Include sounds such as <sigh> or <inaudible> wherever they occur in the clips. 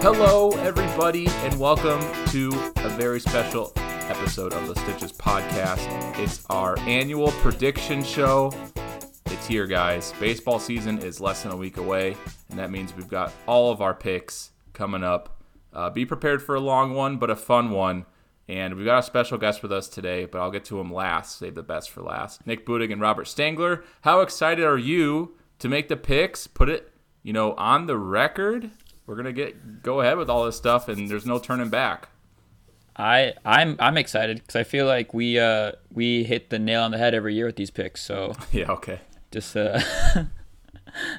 Hello, everybody, and welcome to a very special episode of the Stitches podcast. It's our annual prediction show. It's here, guys. Baseball season is less than a week away, and that means we've got all of our picks coming up. Uh, be prepared for a long one, but a fun one. And we've got a special guest with us today, but I'll get to him last. Save the best for last. Nick Budig and Robert Stangler. How excited are you to make the picks? Put it, you know, on the record. We're gonna get go ahead with all this stuff, and there's no turning back. I I'm I'm excited because I feel like we uh we hit the nail on the head every year with these picks. So <laughs> Yeah. Okay. just uh <laughs>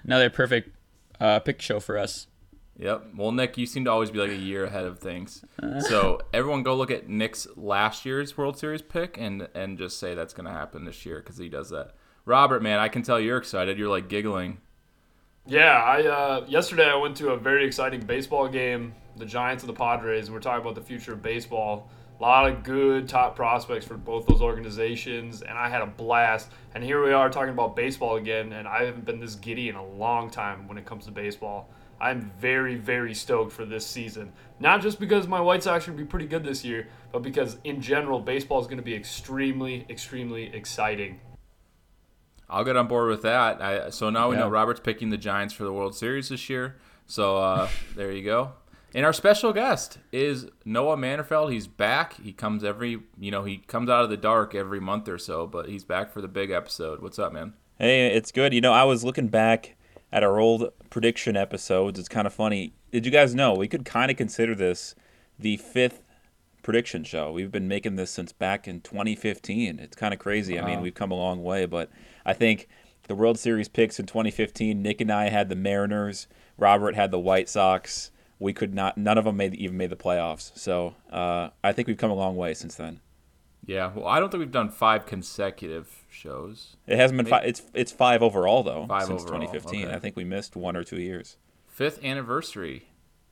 another perfect uh pick show for us. Yep. Well, Nick, you seem to always be like a year ahead of things. So <laughs> everyone, go look at Nick's last year's World Series pick and and just say that's gonna happen this year because he does that. Robert, man, I can tell you're excited. You're like giggling. Yeah, I uh, yesterday I went to a very exciting baseball game, the Giants and the Padres, and we're talking about the future of baseball. A lot of good top prospects for both those organizations, and I had a blast. And here we are talking about baseball again, and I haven't been this giddy in a long time when it comes to baseball. I'm very, very stoked for this season. Not just because my White Sox are going to be pretty good this year, but because in general, baseball is going to be extremely, extremely exciting. I'll get on board with that. I, so now we Yeah. know Robert's picking the Giants for the World Series this year. So uh, <laughs> there you go. And our special guest is Noah Manderfeld. He's back. He comes every, you know, he comes out of the dark every month or so, but he's back for the big episode. What's up, man? Hey, it's good. You know, I was looking back at our old prediction episodes. It's kind of funny. Did you guys know we could kind of consider this the fifth prediction show? We've been making this since back in 2015. It's kind of crazy. I mean, we've come a long way, but I think the World Series picks in 2015, Nick and I had the Mariners, Robert had the White Sox. We could not, none of them made even made the playoffs. So uh, I think we've come a long way since then. Yeah. Well, I don't think we've done five consecutive shows. It hasn't been five. It's it's five overall though Five since overall, 2015. okay. I think we missed one or two years. Fifth anniversary.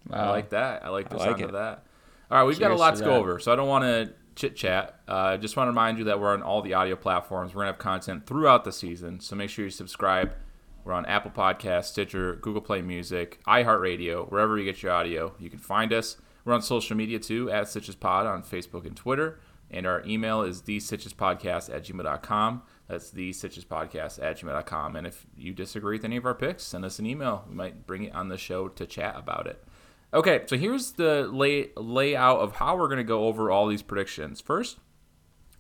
I like that. I like the I like sound of that. All right, we've got a lot to to go that. over, so I don't want to chit chat. Uh, just want to remind you that we're on all the audio platforms. We're gonna have content throughout the season, so make sure you subscribe. We're on Apple Podcasts, Stitcher, Google Play Music, iHeartRadio, wherever you get your audio. You can find us. We're on social media too, at Stitches Pod on Facebook and Twitter. And our email is thestitchespodcast at gmail.com. That's thestitchespodcast at gmail.com. And if you disagree with any of our picks, send us an email. We might bring it on the show to chat about it. Okay, so here's the lay, layout of how we're going to go over all these predictions. First,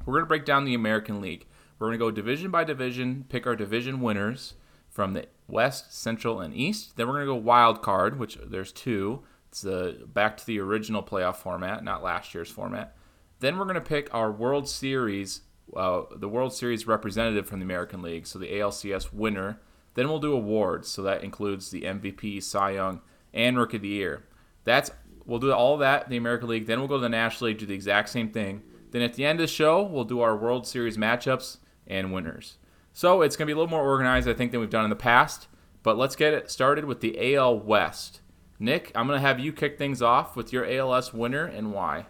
we're going to break down the American League. We're going to go division by division, pick our division winners from the West, Central, and East. Then we're going to go wild card, which there's two. It's the back to the original playoff format, not last year's format. Then we're going to pick our World Series, uh, the World Series representative from the American League, so the ALCS winner. Then we'll do awards, so that includes the MVP, Cy Young, and Rookie of the Year. That's we'll do all that in the American League. Then we'll go to the National League, do the exact same thing. Then at the end of the show, we'll do our World Series matchups and winners. So it's going to be a little more organized, I think, than we've done in the past. But let's get it started with the AL West. Nick, I'm going to have you kick things off with your ALS winner and why.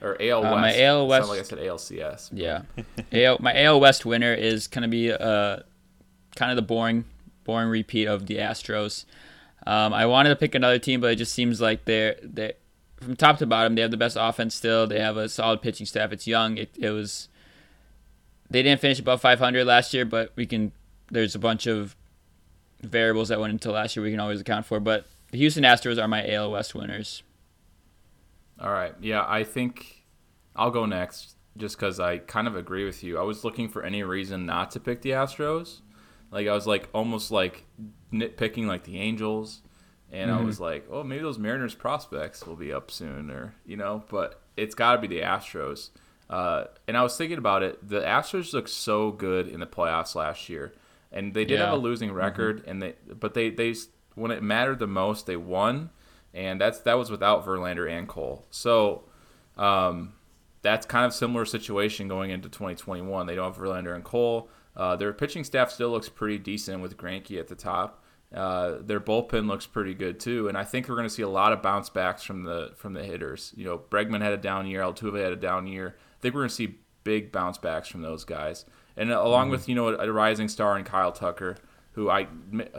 Or AL West. Uh, my AL West- like I said ALCS. Yeah. <laughs> AL, my AL West winner is going to be uh, kind of the boring, boring repeat of the Astros. Um, I wanted to pick another team, but it just seems like they're they from top to bottom they have the best offense still. They have a solid pitching staff. It's young. It, it was they didn't finish above 500 last year, but we can. There's a bunch of variables that went into last year we can always account for. But the Houston Astros are my AL West winners. All right. Yeah, I think I'll go next just because I kind of agree with you. I was looking for any reason not to pick the Astros. Like, I was like almost like nitpicking like the Angels. And I was like, oh, maybe those Mariners prospects will be up soon, or, you know, but it's got to be the Astros. Uh, and I was thinking about it. The Astros looked so good in the playoffs last year. And they did Yeah. have a losing record, and they, but they, they, when it mattered the most, they won and that's that was without Verlander and Cole. So um, that's kind of similar situation going into 2021. They don't have Verlander and Cole. Uh, their pitching staff still looks pretty decent with Greinke at the top. Uh, their bullpen looks pretty good too, and I think we're going to see a lot of bounce backs from the from the hitters. You know, Bregman had a down year, Altuve had a down year. I think we're going to see big bounce backs from those guys, and along with you know a, a rising star in Kyle Tucker, who I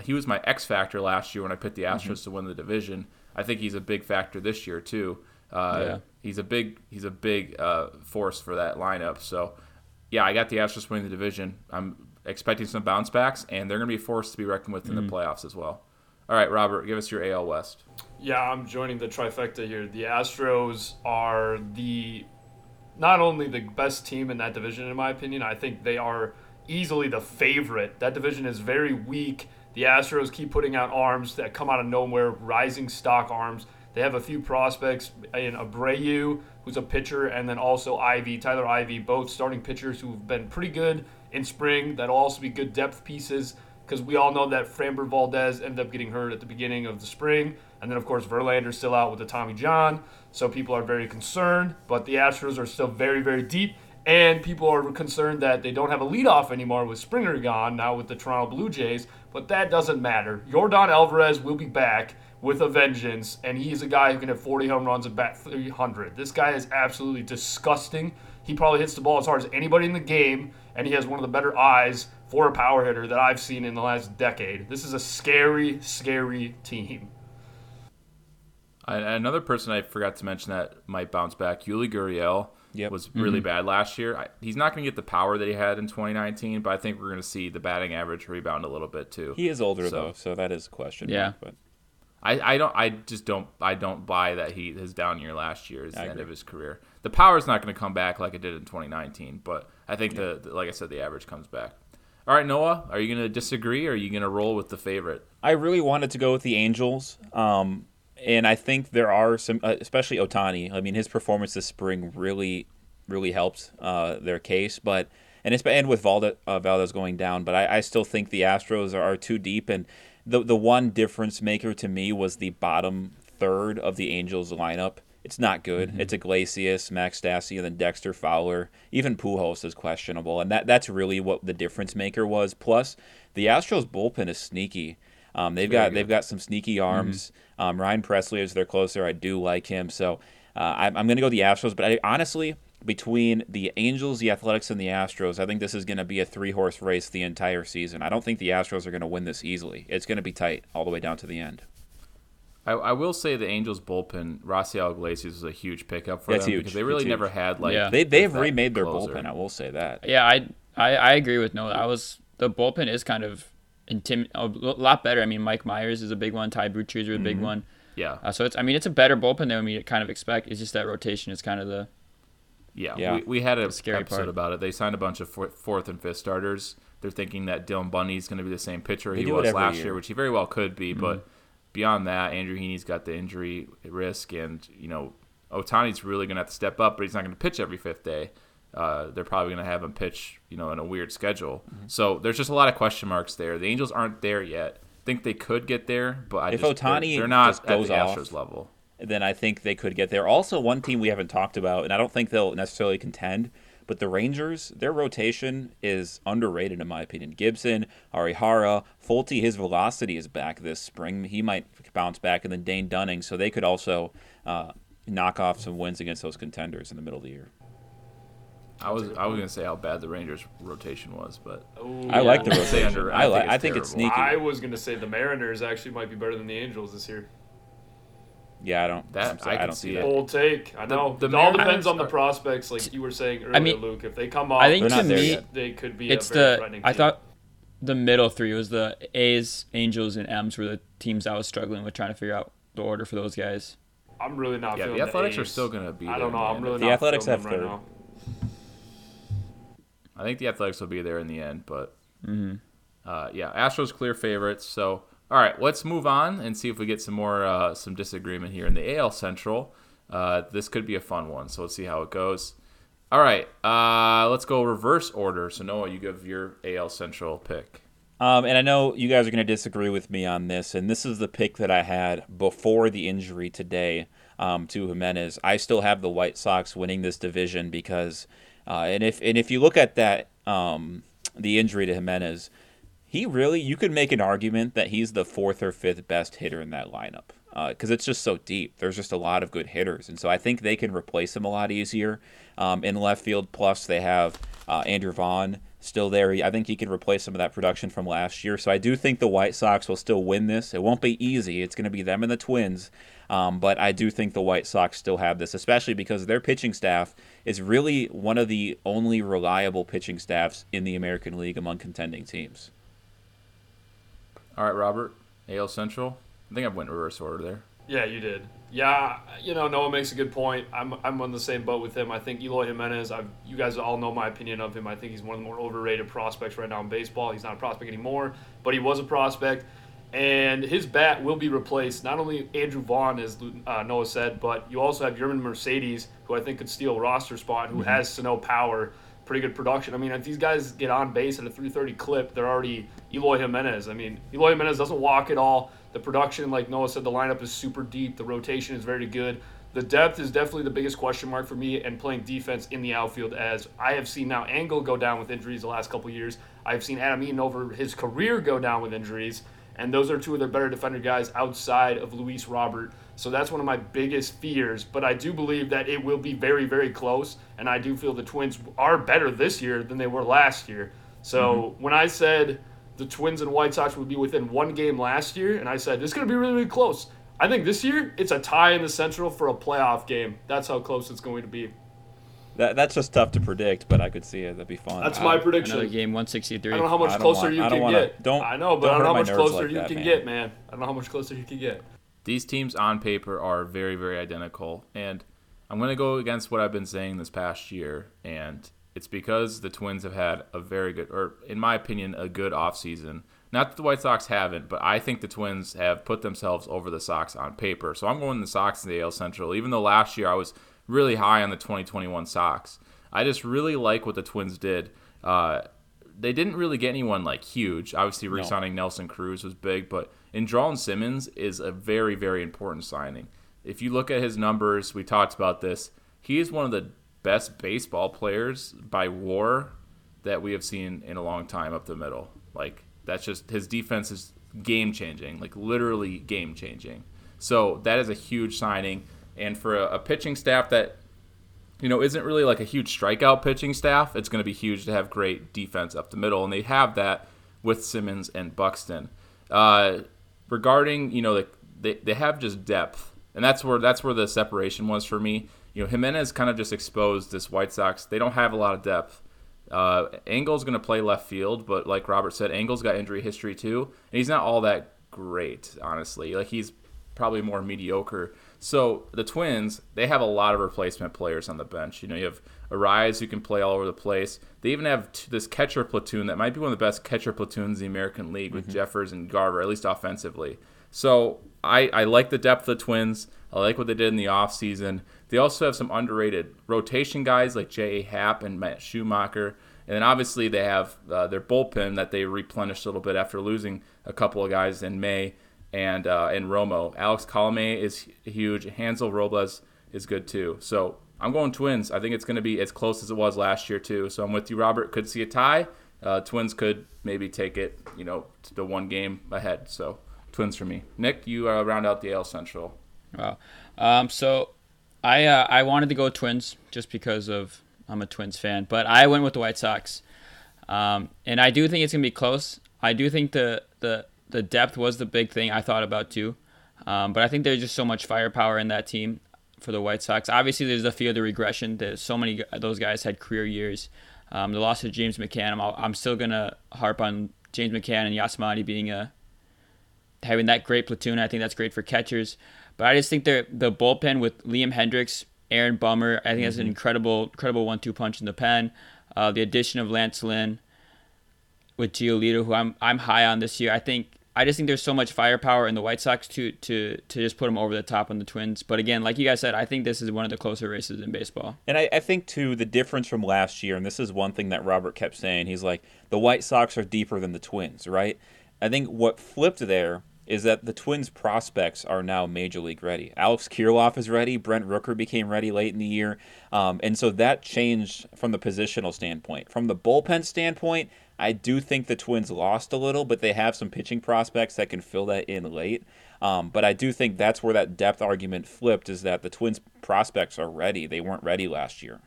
he was my X factor last year when I picked the Astros to win the division. I think he's a big factor this year too. Uh, Yeah. He's a big he's a big uh, force for that lineup. So yeah, I got the Astros winning the division. I'm expecting some bounce backs, and they're going to be forced to be reckoned with in the mm-hmm. playoffs as well. All right, Robert, give us your AL West. Yeah, I'm joining the trifecta here. The Astros are the not only the best team in that division, in my opinion, I think they are easily the favorite. That division is very weak. The Astros keep putting out arms that come out of nowhere, rising stock arms. They have a few prospects in Abreu, who's a pitcher, and then also Ivey, Tyler Ivey, both starting pitchers who've been pretty good in spring. That'll also be good depth pieces because we all know that Framber Valdez ended up getting hurt at the beginning of the spring. And then, of course, Verlander's still out with the Tommy John. So people are very concerned. But the Astros are still very, very deep. And people are concerned that they don't have a leadoff anymore with Springer gone, now with the Toronto Blue Jays. But that doesn't matter. Yordan Alvarez will be back with a vengeance, and he's a guy who can hit 40 home runs and bat 300. This guy is absolutely disgusting. He probably hits the ball as hard as anybody in the game, and he has one of the better eyes for a power hitter that I've seen in the last decade. This is a scary, scary team. Another person I forgot to mention that might bounce back, Yuli Gurriel, Yep. was really mm-hmm. bad last year. I, he's not going to get the power that he had in 2019, but I think we're going to see the batting average rebound a little bit too. He is older So- though, so that is a question. Yeah. mark, but I, I don't I just don't I don't buy that he his down year last year is the end of his career. The power is not going to come back like it did in 2019, but I think the, the like I said the average comes back. All right, Noah, are you going to disagree or are you going to roll with the favorite? I really wanted to go with the Angels, um, and I think there are some, uh, especially Ohtani. I mean, his performance this spring really, really helped uh, their case. But and it's and with Valde, uh, Valdez going down, but I, I still think the Astros are, are too deep. And the the one difference maker to me was the bottom third of the Angels lineup. It's not good. It's Iglesias, Max Stassi, and then Dexter Fowler. Even Pujols is questionable, and that that's really what the difference maker was. Plus, the Astros bullpen is sneaky. Um, they've got they've got some sneaky arms. Um, Ryan Pressly is their closer. I do like him, so uh, I'm, I'm going to go the Astros. But I, honestly, between the Angels, the Athletics, and the Astros, I think this is going to be a three horse race the entire season. I don't think the Astros are going to win this easily. It's going to be tight all the way down to the end. I, I will say the Angels bullpen, Raisel Iglesias was a huge pickup for That's them huge. because they really It's never huge. had like Yeah. They they've that remade their closer. bullpen. I will say that. Yeah, I, I I agree with Noah. I was the bullpen is kind of intim- a lot better. I mean, Mike Mayers is a big one. Ty Buttrey is a big one. Yeah, Uh, so it's I mean it's a better bullpen than we kind of expect. It's just that rotation is kind of the yeah. Yeah. We, we had a scary episode part. about it. They signed a bunch of fourth and fifth starters. They're thinking that Dylan Bundy's going to be the same pitcher They he was last year. year, which he very well could be. But beyond that, Andrew Heaney's got the injury risk, and you know Ohtani's really going to have to step up, but he's not going to pitch every fifth day. Uh, they're probably going to have him pitch, you know, in a weird schedule. So there's just a lot of question marks there. The Angels aren't there yet. Think they could get there, but I If just, they're- they're, not at the off, Astros level. Then I think they could get there. Also, one team we haven't talked about, and I don't think they'll necessarily contend, but the Rangers, their rotation is underrated in my opinion. Gibson, Arihara, Folty, his velocity is back this spring. He might bounce back, and then Dane Dunning, so they could also uh, knock off some wins against those contenders in the middle of the year. I was I was going to say how bad the Rangers rotation was, but I like the I'd rotation. under- I, I like. think I it's think it's sneaky. I was going to say the Mariners actually might be better than the Angels this year. Yeah, I don't. That- I'm sorry, I I don't see see it. that. Bold take. I know. the it all depends on the prospects, like you were saying earlier, mean, Luke. If they come off, I think They're to me yet. they could be it's a very the I thought the middle three was the A's, Angels, and M's were the teams I was struggling with trying to figure out the order for those guys. I'm really not Yeah, feeling the Athletics are A's. still gonna be I there don't know. the I'm end. really The not Athletics have them third. right now. I think the Athletics will be there in the end, but Mm-hmm. uh, yeah, Astros clear favorites. So all right, let's move on and see if we get some more uh, some disagreement here in the AL Central. Uh, this could be a fun one, so let's see how it goes. All right, uh, let's go reverse order. So Noah, you give your AL Central pick. Um, and I know you guys are going to disagree with me on this, and this is the pick that I had before the injury today um, to Jimenez. I still have the White Sox winning this division because, uh, and if and if you look at that, um, the injury to Jimenez, he really you could make an argument that he's the fourth or fifth best hitter in that lineup because it's just so deep. There's just a lot of good hitters, and so I think they can replace him a lot easier um, in left field. Plus, they have uh, Andrew Vaughn, still there. I think he can replace some of that production from last year. So I do think the White Sox will still win this. It won't be easy. It's going to be them and the Twins. Um, but I do think the White Sox still have this, especially because their pitching staff is really one of the only reliable pitching staffs in the American League among contending teams. All right, Robert, AL Central. I think I went reverse order there. Yeah, you did. Yeah, you know, Noah makes a good point. I'm, I'm on the same boat with him. I think Eloy Jimenez, I've, you guys all know my opinion of him. I think he's one of the more overrated prospects right now in baseball. He's not a prospect anymore, but he was a prospect. And his bat will be replaced. Not only Andrew Vaughn, as uh, Noah said, but you also have Yermin Mercedes, who I think could steal a roster spot, who mm-hmm. has Sano power, pretty good production. I mean, if these guys get on base at a 330 clip, they're already Eloy Jimenez. I mean, Eloy Jimenez doesn't walk at all. The production, like Noah said, the lineup is super deep. The rotation is very good. The depth is definitely the biggest question mark for me, and playing defense in the outfield. As I have seen now, Engel go down with injuries the last couple years. I've seen Adam Eaton over his career go down with injuries, and those are two of their better defender guys outside of Luis Robert. So that's one of my biggest fears. But I do believe that it will be very, very close, and I do feel the Twins are better this year than they were last year. So mm-hmm. when I said the Twins and White Sox would be within one game last year, and I said it's going to be really, really close. I think this year it's a tie in the Central for a playoff game. That's how close it's going to be. That, that's just tough to predict, but I could see it. That'd be fun. That's my prediction. Another game, 163. I don't know how much closer want, you can wanna, get. Don't, I know, but I don't know how much closer like you that, can man. get, man. I don't know how much closer you can get. These teams on paper are very, very identical, and I'm going to go against what I've been saying this past year, and it's because the Twins have had a very good, or in my opinion, a good offseason. Not that the White Sox haven't, but I think the Twins have put themselves over the Sox on paper. So I'm going the Sox in the AL Central, even though last year I was really high on the 2021 Sox. I just really like what the Twins did. Uh, they didn't really get anyone like huge. Obviously, re-signing no. Nelson Cruz was big, but Andrelton Simmons is a very, very important signing. If you look at his numbers, we talked about this. He is one of the best baseball players by WAR that we have seen in a long time up the middle. Like that's just his defense is game changing, like literally game changing. So that is a huge signing, and for a, a pitching staff that you know isn't really like a huge strikeout pitching staff, it's going to be huge to have great defense up the middle, and they have that with Simmons and Buxton. Uh, regarding you know the, they they have just depth, and that's where that's where the separation was for me you know, Jimenez kind of just exposed this White Sox. They don't have a lot of depth. Uh, going to play left field, but like Robert said, Engel's got injury history too, and he's not all that great, honestly. Like he's probably more mediocre. So the Twins, they have a lot of replacement players on the bench. You know, you have Arraez who can play all over the place. They even have t- this catcher platoon that might be one of the best catcher platoons in the American League with mm-hmm. Jeffers and Garver, at least offensively. So I, I like the depth of the Twins. I like what they did in the offseason. They also have some underrated rotation guys like J.A. Happ and Matt Shoemaker. And then obviously they have uh, their bullpen that they replenished a little bit after losing a couple of guys in May and uh, and Romo. Alex Colome is huge. Hansel Robles is good too. So I'm going Twins. I think it's going to be as close as it was last year too. So I'm with you, Robert. Could see a tie. Uh, twins could maybe take it, you know, to the one game ahead. So Twins for me. Nick, you uh, round out the AL Central. Wow. Um, so I uh, I wanted to go Twins just because of I'm a Twins fan, but I went with the White Sox, um, and I do think it's gonna be close. I do think the the the depth was the big thing I thought about too, um, but I think there's just so much firepower in that team for the White Sox. Obviously, there's the fear of the regression. There's so many those guys had career years. Um, the loss of James McCann, I'm, I'm still gonna harp on James McCann and Yasmani being a having that great platoon. I think that's great for catchers. But I just think the the bullpen with Liam Hendriks, Aaron Bummer, I think mm-hmm. that's an mm-hmm. incredible incredible one two punch in the pen. Uh, the addition of Lance Lynn with Giolito, who I'm I'm high on this year. I think I just think there's so much firepower in the White Sox to to to just put them over the top on the Twins. But again, like you guys said, I think this is one of the closer races in baseball. And I, I think too the difference from last year, and this is one thing that Robert kept saying. He's like the White Sox are deeper than the Twins, right? I think what flipped there is that the Twins' prospects are now major league ready. Alex Kirilloff is ready. Brent Rooker became ready late in the year. Um, and so that changed from the positional standpoint. From the bullpen standpoint, I do think the Twins lost a little, but they have some pitching prospects that can fill that in late. Um, but I do think that's where that depth argument flipped is that the Twins' prospects are ready. They weren't ready last year.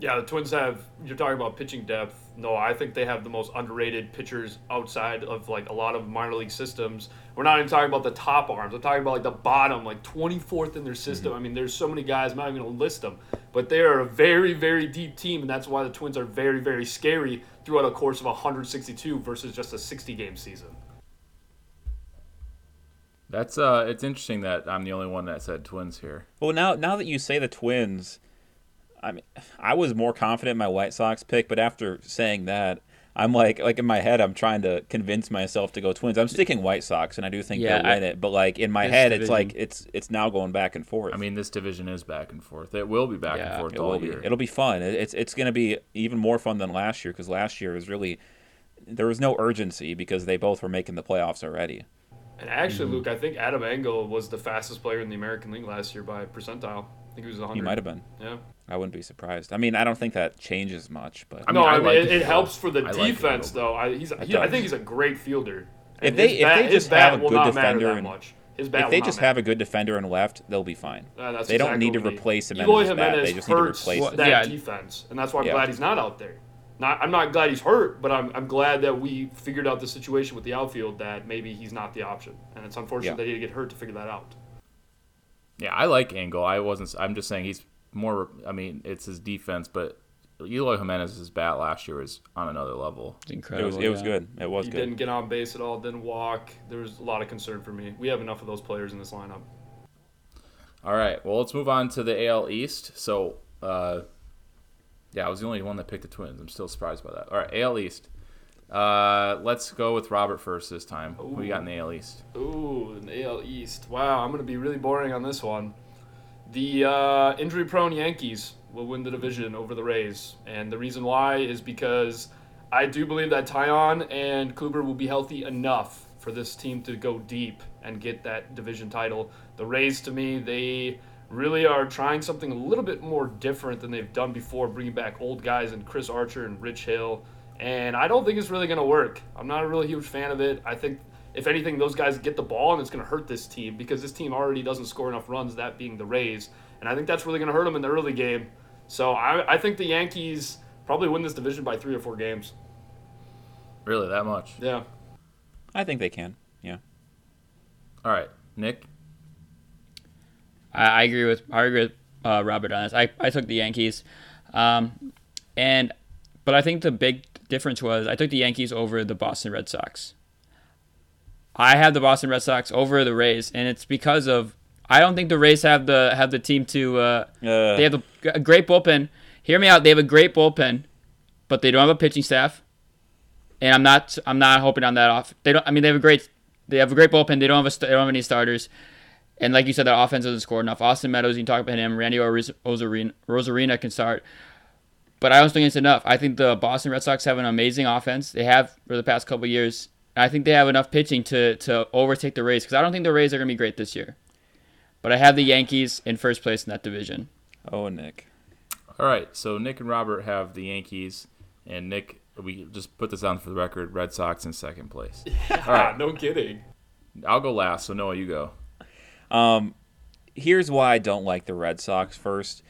Yeah, the Twins have. You're talking about pitching depth. No, I think they have the most underrated pitchers outside of like a lot of minor league systems. We're not even talking about the top arms. I'm talking about like the bottom, like 24th in their system. I mean, there's so many guys. I'm not even gonna list them, but they are a very, very deep team, and that's why the Twins are very, very scary throughout a course of 162 versus just a 60 game season. That's uh, it's interesting that I'm the only one that said Twins here. Well, now now that you say the Twins, I mean, I was more confident in my White Sox pick, but after saying that, I'm like, like in my head, I'm trying to convince myself to go Twins. I'm sticking White Sox, and I do think Yeah, they'll I- win it. But like in my This head, it's like it's it's now going back and forth. I mean, this division is back and forth. It will be back Yeah, and forth it all will be. year. It'll be fun. It's it's going to be even more fun than last year because last year was really there was no urgency because they both were making the playoffs already. And actually, Mm-hmm. Luke, I think Adam Engel was the fastest player in the American League last year by percentile. I think he was 100. He might have been. Yeah. I wouldn't be surprised. I mean, I don't think that changes much, but I mean, no, I I mean, like it, it helps for the I defense, Engel. though. I, he's, he, I think he's a great fielder. If they- if bat, they just have a good defender and- much. His bat if they just matter. have a good defender and left, they'll be fine. Uh, that's they don't exactly need to what we replace Eloy Jimenez's bat. Jimenez They just need to hurts replace that yeah. defense, and that's why I'm Yeah. glad he's not out there. Not, I'm not glad he's hurt, but I'm, I'm glad that we figured out the situation with the outfield that maybe he's not the option, and it's unfortunate Yeah. that he didn't get hurt to figure that out. Yeah, I like Engel. I wasn't. I'm just saying he's more. I mean, it's his defense, but Eloy Jimenez's bat last year was on another level. It's It incredible. was it was good. It was he good. didn't get on base at all, didn't walk. There was a lot of concern for me. We have enough of those players in this lineup. All right. Well, let's move on to the AL East. So, uh, yeah, I was the only one that picked the Twins. I'm still surprised by that. All right, AL East. Uh, let's go with Robert first this time. Who we got in the AL East? Ooh, an AL East. Wow, I'm going to be really boring on this one. The uh, injury prone Yankees will win the division over the Rays. And the reason why is because I do believe that Taillon and Kluber will be healthy enough for this team to go deep and get that division title. The Rays, to me, they really are trying something a little bit more different than they've done before, bringing back old guys and Chris Archer and Rich Hill. And I don't think it's really going to work. I'm not a really huge fan of it. I think if anything, those guys get the ball and it's going to hurt this team because this team already doesn't score enough runs, that being the Rays. And I think that's really going to hurt them in the early game. So I, I think the Yankees probably win this division by three or four games. Really, that much? Yeah. I think they can. Yeah. All right, Nick. I, I agree with I agree with uh, Robert on this. I, I took the Yankees, um, and but I think the big difference was I took the Yankees over the Boston Red Sox. I have the Boston Red Sox over the Rays, and it's because of I don't think the Rays have the have the team to. Uh, Uh, they have a, a great bullpen. Hear me out. They have a great bullpen, but they don't have a pitching staff. And I'm not I'm not hoping on that off. They don't. I mean, they have a great they have a great bullpen. They don't have a, they don't have any starters. And like you said, their offense doesn't score enough. Austin Meadows, you can talk about him. Randy Arozarena can start. But I don't think it's enough. I think the Boston Red Sox have an amazing offense. They have for the past couple of years. I think they have enough pitching to, to overtake the Rays because I don't think the Rays are going to be great this year. But I have the Yankees in first place in that division. oh, Nick. All right, so Nick and Robert have the Yankees, and Nick, we just put this on for the record, Red Sox in second place. <laughs> All right, no kidding. I'll go last, so Noah, you go. Um, here's why I don't like the Red Sox. First,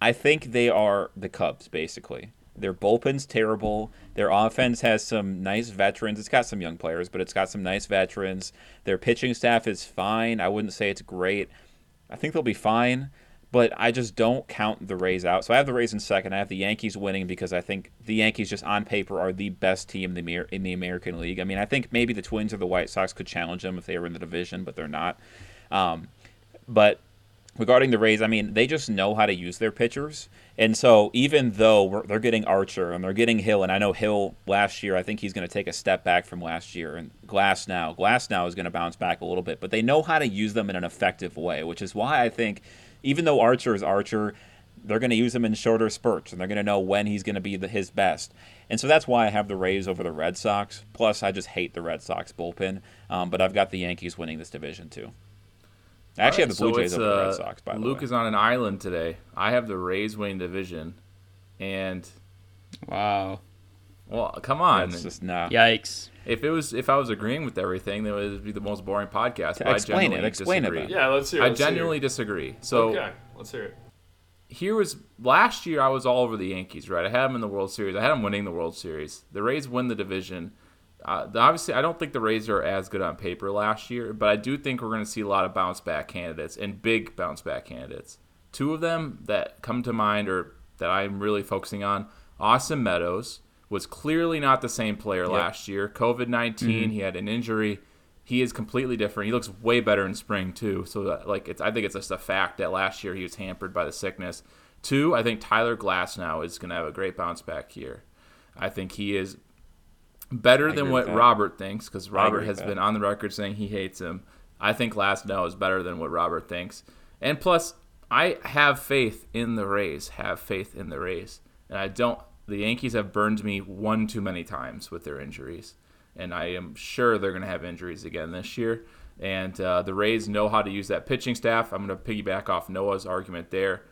I think they are the Cubs basically. Their bullpen's terrible. Their offense has some nice veterans. It's got some young players, but it's got some nice veterans. Their pitching staff is fine. I wouldn't say it's great. I think they'll be fine, but I just don't count the Rays out. So I have the Rays in second. I have the Yankees winning because I think the Yankees just on paper are the best team in the American League. I mean, I think maybe the Twins or the White Sox could challenge them if they were in the division, but they're not. Um, but regarding the Rays, I mean, they just know how to use their pitchers. And so even though they're getting Archer and they're getting Hill, and I know Hill last year, I think he's going to take a step back from last year. And Glasnow, Glass now is going to bounce back a little bit, but they know how to use them in an effective way, which is why I think even though Archer is Archer, they're going to use him in shorter spurts, and they're going to know when he's going to be the, his best. And so that's why I have the Rays over the Red Sox. Plus, I just hate the Red Sox bullpen. Um, but I've got the Yankees winning this division too. I actually have the Blue So Jays it's, over the Red uh, Sox. By the Luke way, Luke is on an island today. I have the Rays winning division, and Wow. well, come on. that's just nah. Yikes. If it was, if I was agreeing with everything, then it would be the most boring podcast. But Explain I it. genuinely Explain it disagree. then. Yeah, let's hear. it, I let's hear it. genuinely disagree. So okay, let's hear it. here was last year I was all over the Yankees, right? I had them in the World Series. I had them winning the World Series. The Rays win the division. Uh, the, obviously, I don't think the Rays are as good on paper last year, but I do think we're going to see a lot of bounce back candidates and big bounce back candidates. Two of them that come to mind or that I'm really focusing on Austin Meadows was clearly not the same player Yep. last year. COVID 19, he had an injury. He is completely different. He looks way better in spring too. So that, like it's I think it's just a fact that last year he was hampered by the sickness. Two, I think Tyler Glasnow is going to have a great bounce back here. I think he is better I than what. Robert thinks because Robert has been on the record saying he hates him. I think Glasnow is better than what Robert thinks. And plus, I have faith in the Rays. Have faith in the Rays. And I don't. The Yankees have burned me one too many times with their injuries, and I am sure they're going to have injuries again this year. And uh, the Rays know how to use that pitching staff. I'm going to piggyback off Noah's argument there.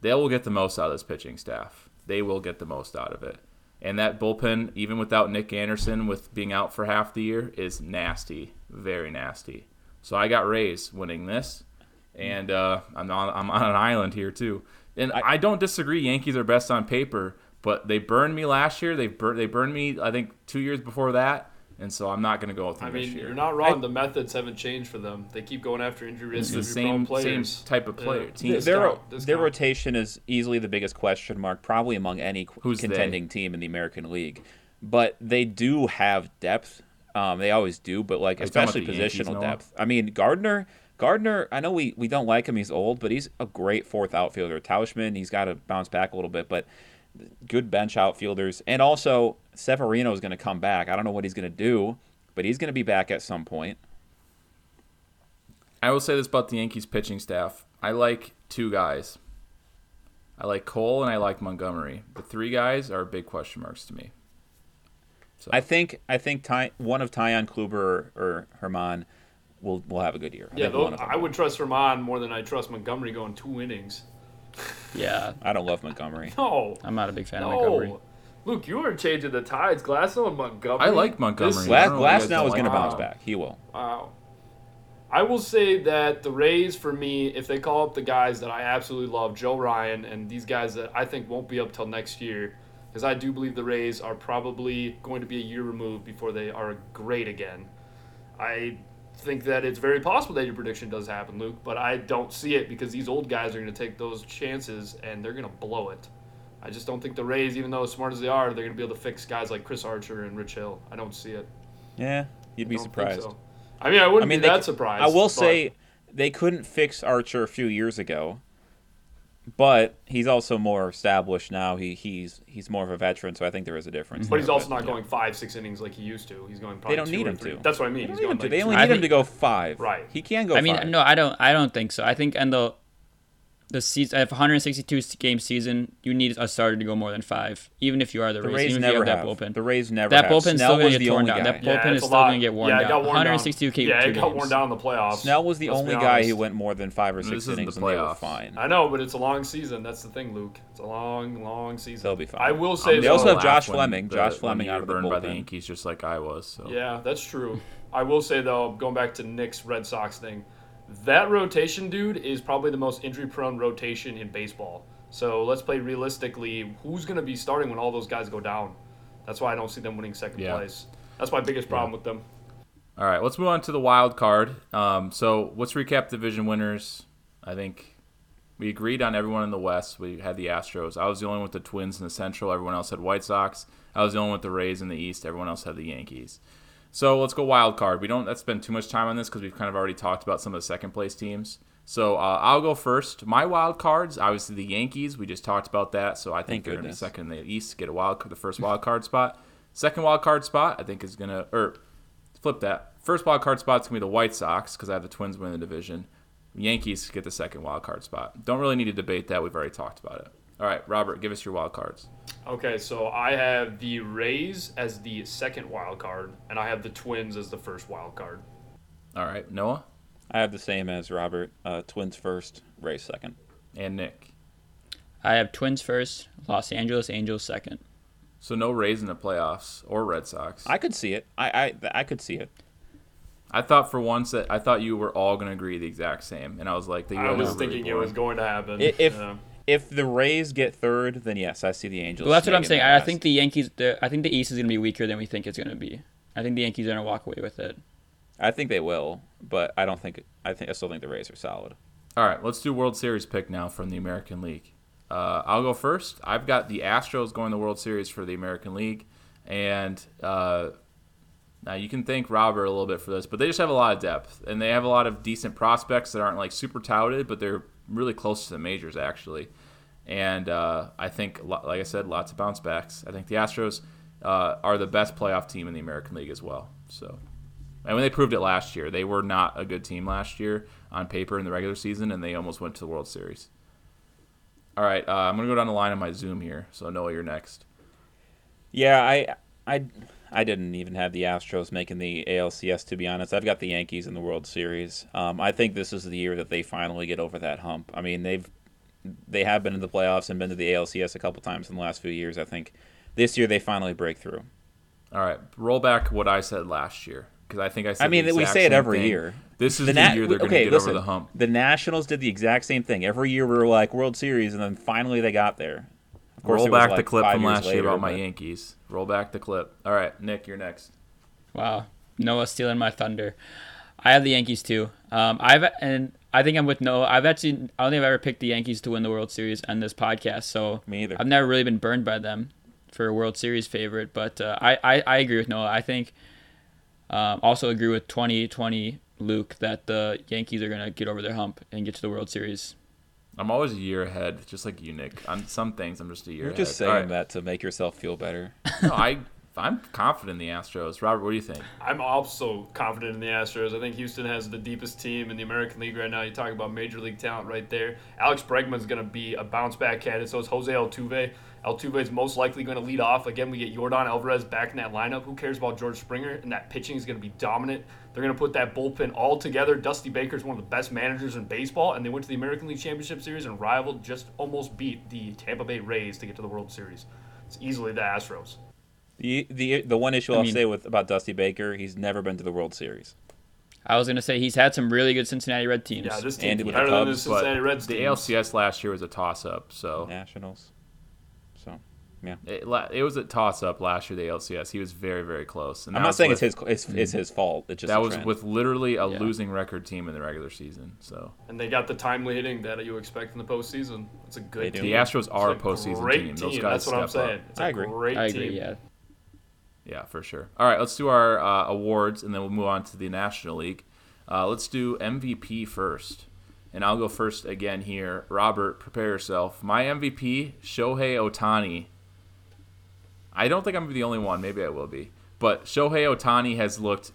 They will get the most out of this pitching staff. They will get the most out of it. And that bullpen, even without Nick Anderson, with being out for half the year, is nasty, very nasty. So I got Rays winning this, and uh, I'm on I'm on an island here too. And I, don't disagree. Yankees are best on paper, but they burned me last year. They bur- they burned me I think two years before that, and so I'm not going to go with them I this mean, year. you're not wrong. the methods haven't changed for them. They keep going after injury It's risk, the same prone same type of player. Yeah. Team. This their Discount, their rotation is easily the biggest question mark, probably among any qu- Who's they? contending team in the American League. But they do have depth. Um, they always do, but like Are you talking especially about the Yankees, positional Noah? depth. I mean, Gardner. Gardner, I know we, we don't like him. He's old, but he's a great fourth outfielder. Tauchman, he's got to bounce back a little bit, but good bench outfielders. And also, Severino is going to come back. I don't know what he's going to do, but he's going to be back at some point. I will say this about the Yankees pitching staff. I like two guys. I like Cole and I like Montgomery. The three guys are big question marks to me. So I think I think Ty, one of Taillon Kluber or, or Germán will will have a good year. I Yeah, think those, one of them I would trust Germán more than I trust Montgomery going two innings. Yeah, I don't love Montgomery. No, I'm not a big fan of Montgomery. no. Luke, you are changing the tides. Glasso and Montgomery. I like Montgomery. This- Glass, don't know what you Glass guys now is going to bounce back. He will. Wow. I will say that the Rays, for me, if they call up the guys that I absolutely love, Joe Ryan, and these guys that I think won't be up till next year, because I do believe the Rays are probably going to be a year removed before they are great again. I think that it's very possible that your prediction does happen, Luke, but I don't see it because these old guys are going to take those chances and they're going to blow it. I just don't think the Rays, even though as smart as they are, they're going to be able to fix guys like Chris Archer and Rich Hill. I don't see it. Yeah, you'd be I don't surprised. so. I mean, I wouldn't I mean, be that surprised. I will say they couldn't fix Archer a few years ago, but he's also more established now. He he's he's more of a veteran, so I think there is a difference. But he's there, also not yeah. going five, six innings like he used to. He's going probably they don't two need him three. to. That's what I mean. They He's going him like They two- only I need him think- to go five. Right. He can go. I mean, five. no, I don't. I don't think so. I think and the the season, if 162 game season, you need a starter to go more than five, even if you are the, the Rays. Rays even never if you have have. that bullpen. The Rays never that have. bullpen's still going to get torn only down. guy. That bullpen it's is still going to get worn yeah, down. It got worn 162 down. Yeah, it got games. worn down in the playoffs. Snell was the Let's only guy who went more than five or six isn't the innings, and they were playoffs. fine. I know, but it's a long season. That's the thing, Luke. It's a long, long season. They'll be fine. I will um, say I'm They also have Josh Fleming. the- Josh Fleming out of the burned by the bullpen. Yankees, just like I was. Yeah, that's true. I will say though, going back to Nick's Red Sox thing, that rotation, dude, is probably the most injury-prone rotation in baseball. So let's play realistically. Who's going to be starting when all those guys go down? That's why I don't see them winning second Yeah. place. That's my biggest problem with them. All right, let's move on to the wild card. Um, so let's recap division winners. I think we agreed on everyone in the West. We had the Astros. I was the only one with the Twins in the Central. Everyone else had White Sox. I was the only one with the Rays in the East. Everyone else had the Yankees. So let's go wild card. We don't let's spend too much time on this because we've kind of already talked about some of the second place teams. So uh, I'll go first. My wild cards, obviously the Yankees. We just talked about that. So I think Thank they're going to be second in the East, get a wild the first wild card spot. Second wild card spot, I think is going to or flip that. First wild card spot's gonna be the White Sox because I have the Twins win the division. Yankees get the second wild card spot. Don't really need to debate that. We've already talked about it. All right, Robert, give us your wild cards. Okay, so I have the Rays as the second wild card, and I have the Twins as the first wild card. All right, Noah I have the same as Robert. Uh, Twins first, Rays second. and Nick. I have Twins first, Los Angeles Angels second. So no Rays in the playoffs or Red Sox. I, I could see it. I I, I could see it. I thought for once that I thought you were all gonna agree the exact same, and I was like, the I was thinking it was going to happen. If- Yeah. If the Rays get third, then yes, I see the Angels. Well, that's what I'm saying. I think the Yankees. The, I think the East is going to be weaker than we think it's going to be. I think the Yankees are going to walk away with it. I think they will, but I don't think. I think I still think the Rays are solid. All right, let's do World Series pick now from the American League. Uh, I'll go first. I've got the Astros going the World Series for the American League, and uh, now you can thank Robert a little bit for this, but they just have a lot of depth, and they have a lot of decent prospects that aren't like super touted, but they're really close to the majors actually. And uh, I think, like I said, lots of bounce backs. I think the Astros uh, are the best playoff team in the American League as well. So, and when they proved it last year, they were not a good team last year on paper in the regular season, and they almost went to the World Series. All right, uh, I'm gonna go down the line on my Zoom here. So Noah, you're next. Yeah, I, I, I didn't even have the Astros making the ALCS. To be honest, I've got the Yankees in the World Series. Um, I think this is the year that they finally get over that hump. I mean, they've they have been in the playoffs and been to the ALCS a couple times in the last few years. I think this year they finally break through. All right, roll back what I said last year because I think I said. I mean, the we say it every thing. year. This is the, Na- year they're going to okay, get listen, over the hump. The Nationals did the exact same thing. Every year we were like World Series, and then finally they got there. Of course, Roll it was back the clip from years last year later, about my but- Yankees. Roll back the clip. All right, Nick, you're next. Wow, Noah stealing my thunder. I have the Yankees too. Um, I've and I think I'm with Noah. I've actually I don't think I've ever picked the Yankees to win the World Series on this podcast. So Me either. I've never really been burned by them for a World Series favorite. But uh, I, I I agree with Noah. I think um, also agree with 2020 Luke that the Yankees are gonna get over their hump and get to the World Series. I'm always a year ahead, just like you, Nick. On some things, I'm just a year You're ahead. just saying All right. that to make yourself feel better. No, I, I'm confident in the Astros. Robert, what do you think? I'm also confident in the Astros. I think Houston has the deepest team in the American League right now. You talk about major league talent right there. Alex Bregman's going to be a bounce back candidate. So is Jose Altuve. Altuve is most likely going to lead off. Again, we get Yordan Alvarez back in that lineup. Who cares about George Springer? And that pitching is going to be dominant. They're going to put that bullpen all together. Dusty Baker is one of the best managers in baseball, and they went to the American League Championship Series and rivaled, just almost beat the Tampa Bay Rays to get to the World Series. It's easily the Astros. The the the one issue I I'll mean- say with about Dusty Baker, he's never been to the World Series. I was gonna say he's had some really good Cincinnati Red teams. Yeah, this team And is with the better than the Cincinnati Reds the teams. ALCS last year was a toss-up, so Nationals. So it, it was a toss-up last year. The ALCS, he was very, very close. And I'm not saying with- it's his it's, mm-hmm. it's his fault. It's just That was trend. with literally a Yeah. losing record team in the regular season. So And they got the timely hitting that you expect in the postseason. It's a good They do. the Astros are a postseason great team. Those guys That's what I'm step up. saying. It's a I agree. great I team. agree. Yeah. Yeah, for sure. All right, let's do our uh, awards, and then we'll move on to the National League. Uh, let's do MVP first, and I'll go first again here. Robert, prepare yourself. My MVP, Shohei Ohtani. I don't think I'm the only one. Maybe I will be, but Shohei Ohtani has looked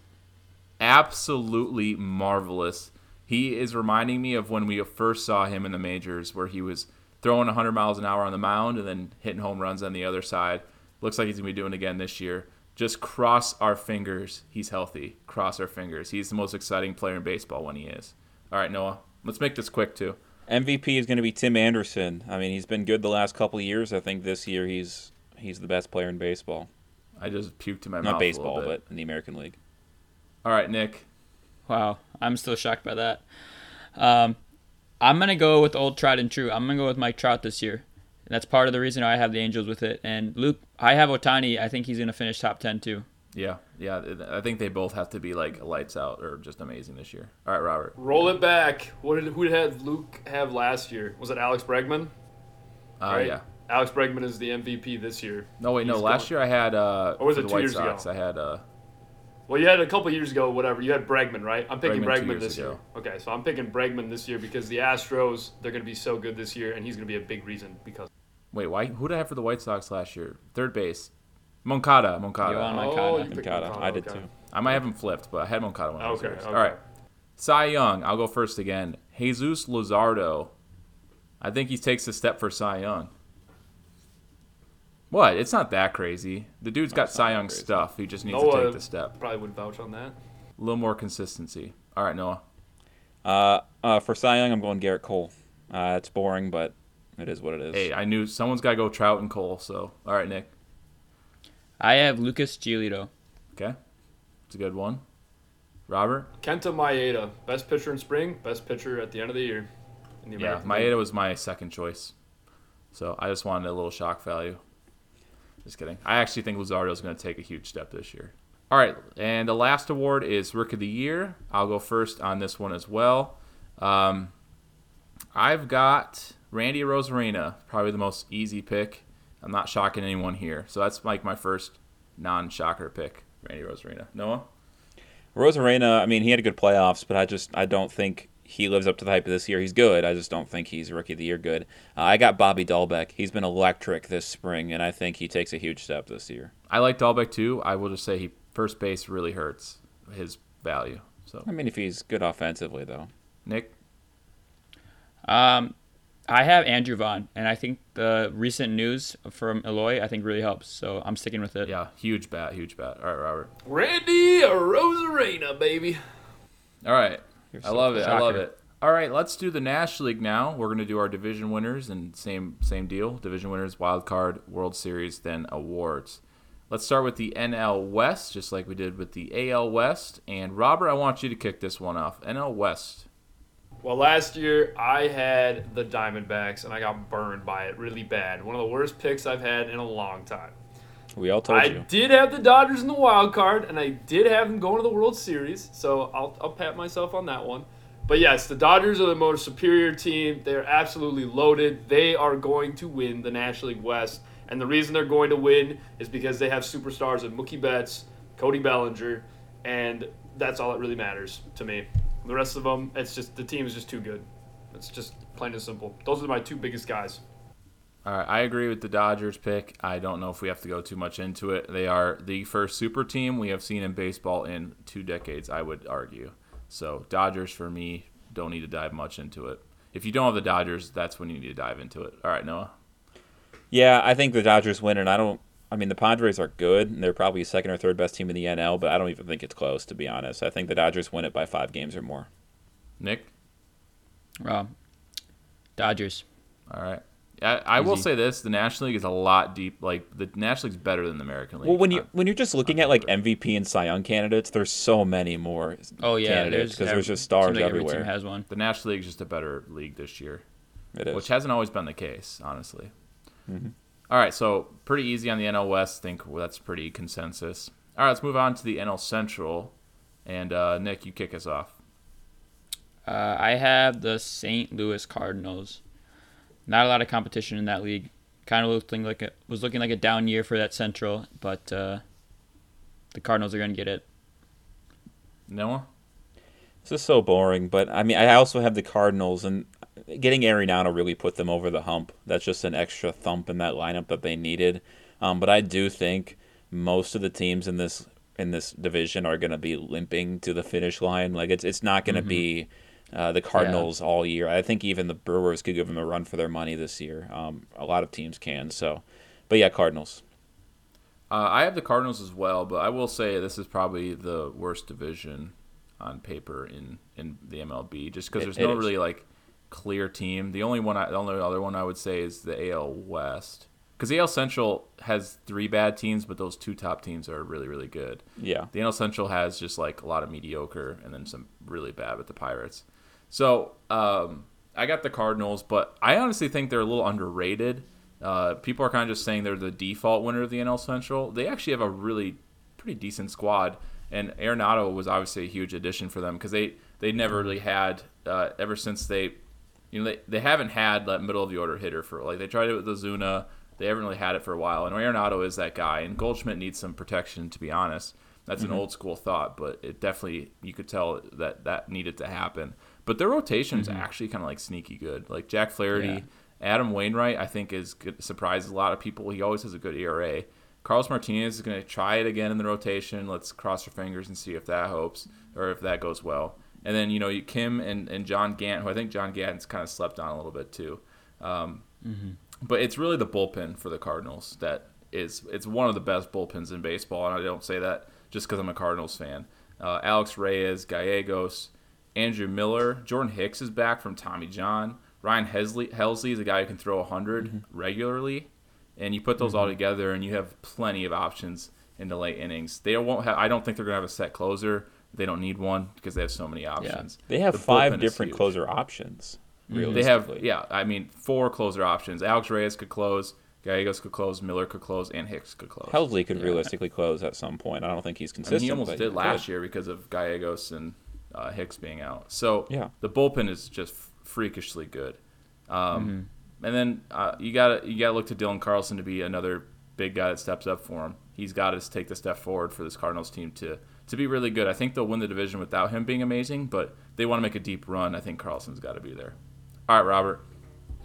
absolutely marvelous. He is reminding me of when we first saw him in the majors, where he was throwing 100 miles an hour on the mound and then hitting home runs on the other side. Looks like he's going to be doing again this year. Just cross our fingers. He's healthy. Cross our fingers. He's the most exciting player in baseball when he is. All right, Noah. Let's make this quick, too. MVP is going to be Tim Anderson. I mean, he's been good the last couple of years. I think this year he's he's the best player in baseball. I just puked in my mouth. Not baseball, little bit. but in the American League. All right, Nick. Wow, I'm still shocked by that. Um, I'm gonna go with old tried and true. I'm gonna go with Mike Trout this year. And that's part of the reason I have the Angels with it. And Luke, I have Ohtani. I think he's gonna finish top ten too. Yeah, yeah. I think they both have to be like lights out or just amazing this year. All right, Robert. Roll it back. What did who did Luke have last year? Was it Alex Bregman? Uh, Right? Yeah. Alex Bregman is the MVP this year. No, wait, no. He's Last going- year I had uh, Or was it two White years ago? I had uh, Well, you had a couple years ago, whatever. You had Bregman, right? I'm picking Bregman Bregman, this ago. year. Okay, so I'm picking Bregman this year because the Astros they're going to be so good this year, and he's going to be a big reason because. Wait. Why? Who did I have for the White Sox last year? Third base. Moncada. Moncada. Yoan Oh, Moncada. you Moncada. Moncada, I did okay. too. I might have him flipped, but I had Moncada when I was Okay, yours. okay. All right. Cy Young. I'll go first again. Jesus Luzardo. I think he takes a step for Cy Young. What? It's not that crazy. The dude's got it's Cy Young crazy. stuff. He just needs to take the step. Probably would vouch on that. A little more consistency. All right, Noah. Uh, uh, for Cy Young, I'm going Gerrit Cole. Uh, it's boring, but it is what it is. Hey, I knew someone's got to go Trout and Cole. So, all right, Nick. I have Lucas Giolito. Okay, it's a good one. Robert. Kenta Maeda, best pitcher in spring, best pitcher at the end of the year. In the Yeah, American League. Maeda was my second choice. So I just wanted a little shock value. Just kidding. I actually think Luzardo is going to take a huge step this year. All right, and the last award is Rookie of the Year. I'll go first on this one as well. Um, I've got Randy Arozarena, probably the most easy pick. I'm not shocking anyone here. So that's like my first non-shocker pick, Randy Arozarena. Noah? Arozarena, I mean, he had a good playoffs, but I just I don't think he lives up to the hype of this year. He's good. I just don't think he's rookie of the year good. Uh, I got Bobby Dalbec. He's been electric this spring, and I think he takes a huge step this year. I like Dalbec too. I will just say he first base really hurts his value. So I mean, if he's good offensively, though. Nick, Um, I have Andrew Vaughn, and I think the recent news from Eloy I think really helps. So I'm sticking with it. yeah, huge bat, huge bat. All right, Robert. Randy Arozarena, baby. All right. You're I love it. I love it. All right, let's do the National League now. We're going to do our division winners and same same deal. Division winners, wild card, World Series, then awards. Let's start with the NL West, just like we did with the AL West. And Robert, I want you to kick this one off. NL West. Well, last year I had the Diamondbacks and I got burned by it really bad. One of the worst picks I've had in a long time. We all told I you. I did have the Dodgers in the wild card, and I did have them going to the World Series, so I'll, I'll pat myself on that one. But yes, the Dodgers are the most superior team. They're absolutely loaded. They are going to win the National League West, and the reason they're going to win is because they have superstars in Mookie Betts, Cody Bellinger, and that's all that really matters to me. The rest of them, it's just the team is just too good. It's just plain and simple. Those are my two biggest guys. All right, I agree with the Dodgers pick. I don't know if we have to go too much into it. They are the first super team we have seen in baseball in two decades, I would argue. So, Dodgers for me, don't need to dive much into it. If you don't have the Dodgers, that's when you need to dive into it. All right, Noah. Yeah, I think the Dodgers win, and I don't. I mean, the Padres are good, and they're probably second or third best team in the NL, but I don't even think it's close, to be honest. I think the Dodgers win it by five games or more. Nick? Well, Dodgers. All right. I, I will say this: the National League is a lot deep. Like the National League's better than the American League. Well, when you Uh, when you're just looking at like MVP and Cy Young candidates, there's so many more Oh yeah, candidates because every- there's just stars seems like everywhere. Every team has one. the National League is just a better league this year. it is. which hasn't always been the case, honestly. Mm-hmm. All right, so pretty easy on the NL West. think that's pretty consensus. All right, let's move on to the NL Central, and uh, Nick, you kick us off. Uh, I have the St. Louis Cardinals. Not a lot of competition in that league. Kind of looking like it was looking like a down year for that Central, but uh, the Cardinals are going to get it. Noah. This is so boring, but I mean, I also have the Cardinals, and getting Arenado really put them over the hump. That's just an extra thump in that lineup that they needed. Um, but I do think most of the teams in this in this division are going to be limping to the finish line. Like it's it's not going to be uh, the Cardinals all year. I think even the Brewers could give them a run for their money this year. Um, a lot of teams can. So, but yeah, Cardinals. Uh, I have the Cardinals as well, but I will say this is probably the worst division on paper in, in the MLB, just because there's it no is. really like clear team. The only one, I, the only other one I would say is the AL West, because the AL Central has three bad teams, but those two top teams are really really good. Yeah. The NL Central has just like a lot of mediocre and then some really bad with the Pirates. So um, I got the Cardinals, but I honestly think they're a little underrated. Uh, people are kind of just saying they're the default winner of the NL Central. They actually have a really pretty decent squad, and Arenado was obviously a huge addition for them because they they never really had uh, ever since they you know they, they haven't had that middle of the order hitter for like they tried it with Ozuna. They haven't really had it for a while, and Arenado is that guy. And Goldschmidt needs some protection, to be honest. That's an mm-hmm. old school thought, but it definitely you could tell that that needed to happen. But their rotation is mm-hmm. actually kind of like sneaky good. Like Jack Flaherty, Yeah. Adam Wainwright, I think is good, surprises a lot of people. He always has a good ERA. Carlos Martinez is going to try it again in the rotation. Let's cross our fingers and see if that hopes or if that goes well. And then you know you Kim and, and John Gant, who I think John Gant's kind of slept on a little bit too. Um, But it's really the bullpen for the Cardinals that is it's one of the best bullpens in baseball, and I don't say that just because I'm a Cardinals fan. Uh, Alex Reyes, Gallegos, Andrew Miller, Jordan Hicks is back from Tommy John. Ryan Hesley, Helsley is a guy who can throw 100 regularly, and you put those all together, and you have plenty of options in the late innings. They won't have. I don't think they're gonna have a set closer. They don't need one because they have so many options. They have The five different closer options. They have yeah, I mean four closer options. Alex Reyes could close, Gallegos could close, Miller could close, and Hicks could close. Helsley could realistically close at some point. I don't think he's I mean, consistent. he almost did last year because of Gallegos and uh, Hicks being out. So Yeah. the bullpen is just freakishly good. Um, Mm-hmm. And then uh, you got you got to look to Dylan Carlson to be another big guy that steps up for him. He's got to take the step forward for this Cardinals team to to be really good. I think they'll win the division without him being amazing, but they want to make a deep run. I think Carlson's got to be there. All right, Robert.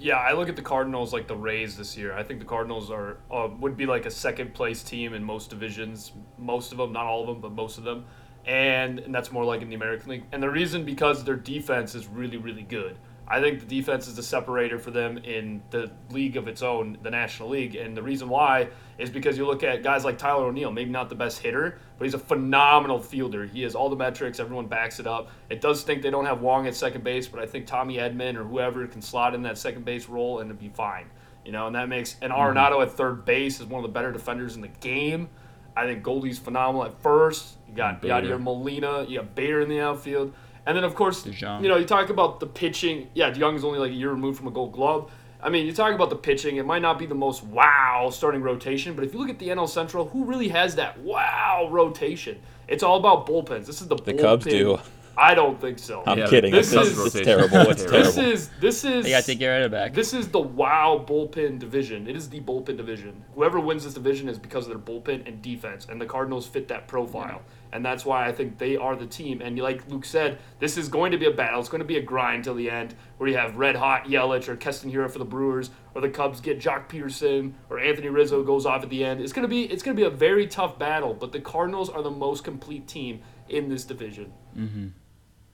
Yeah, I look at the Cardinals like the Rays this year. I think the Cardinals are uh, would be like a second place team in most divisions, most of them, not all of them, but most of them, and, and that's more like in the American League. And the reason because their defense is really really good. I think the defense is the separator for them in the league of its own, the National League. And the reason why is because you look at guys like Tyler O'Neill, maybe not the best hitter, but he's a phenomenal fielder. He has all the metrics, everyone backs it up. It does think they don't have Wong at second base, but I think Tommy Edman or whoever can slot in that second base role and it'd be fine. You know, and that makes and mm-hmm. Arenado at third base is one of the better defenders in the game. I think Goldie's phenomenal at first. You got Bader. Yadier Molina, you got Bader in the outfield. And then of course, DeJong. you know, you talk about the pitching. Yeah, DeJong is only like a year removed from a Gold Glove. I mean, you talk about the pitching. It might not be the most wow starting rotation, but if you look at the NL Central, who really has that wow rotation? It's all about bullpens. This is the The Cubs do. I don't think so. I'm Yeah, kidding. this is- it's terrible. It's This <laughs> this terrible. is this is They got to get rid of back. this is the wow bullpen division. It is the bullpen division. Whoever wins this division is because of their bullpen and defense, and the Cardinals fit that profile. And that's why I think they are the team. And like Luke said, this is going to be a battle. It's going to be a grind till the end, where you have red hot Yelich or Keston Hiura for the Brewers, or the Cubs get Joc Pederson, or Anthony Rizzo goes off at the end. It's gonna be it's gonna be a very tough battle. But the Cardinals are the most complete team in this division. Mhm.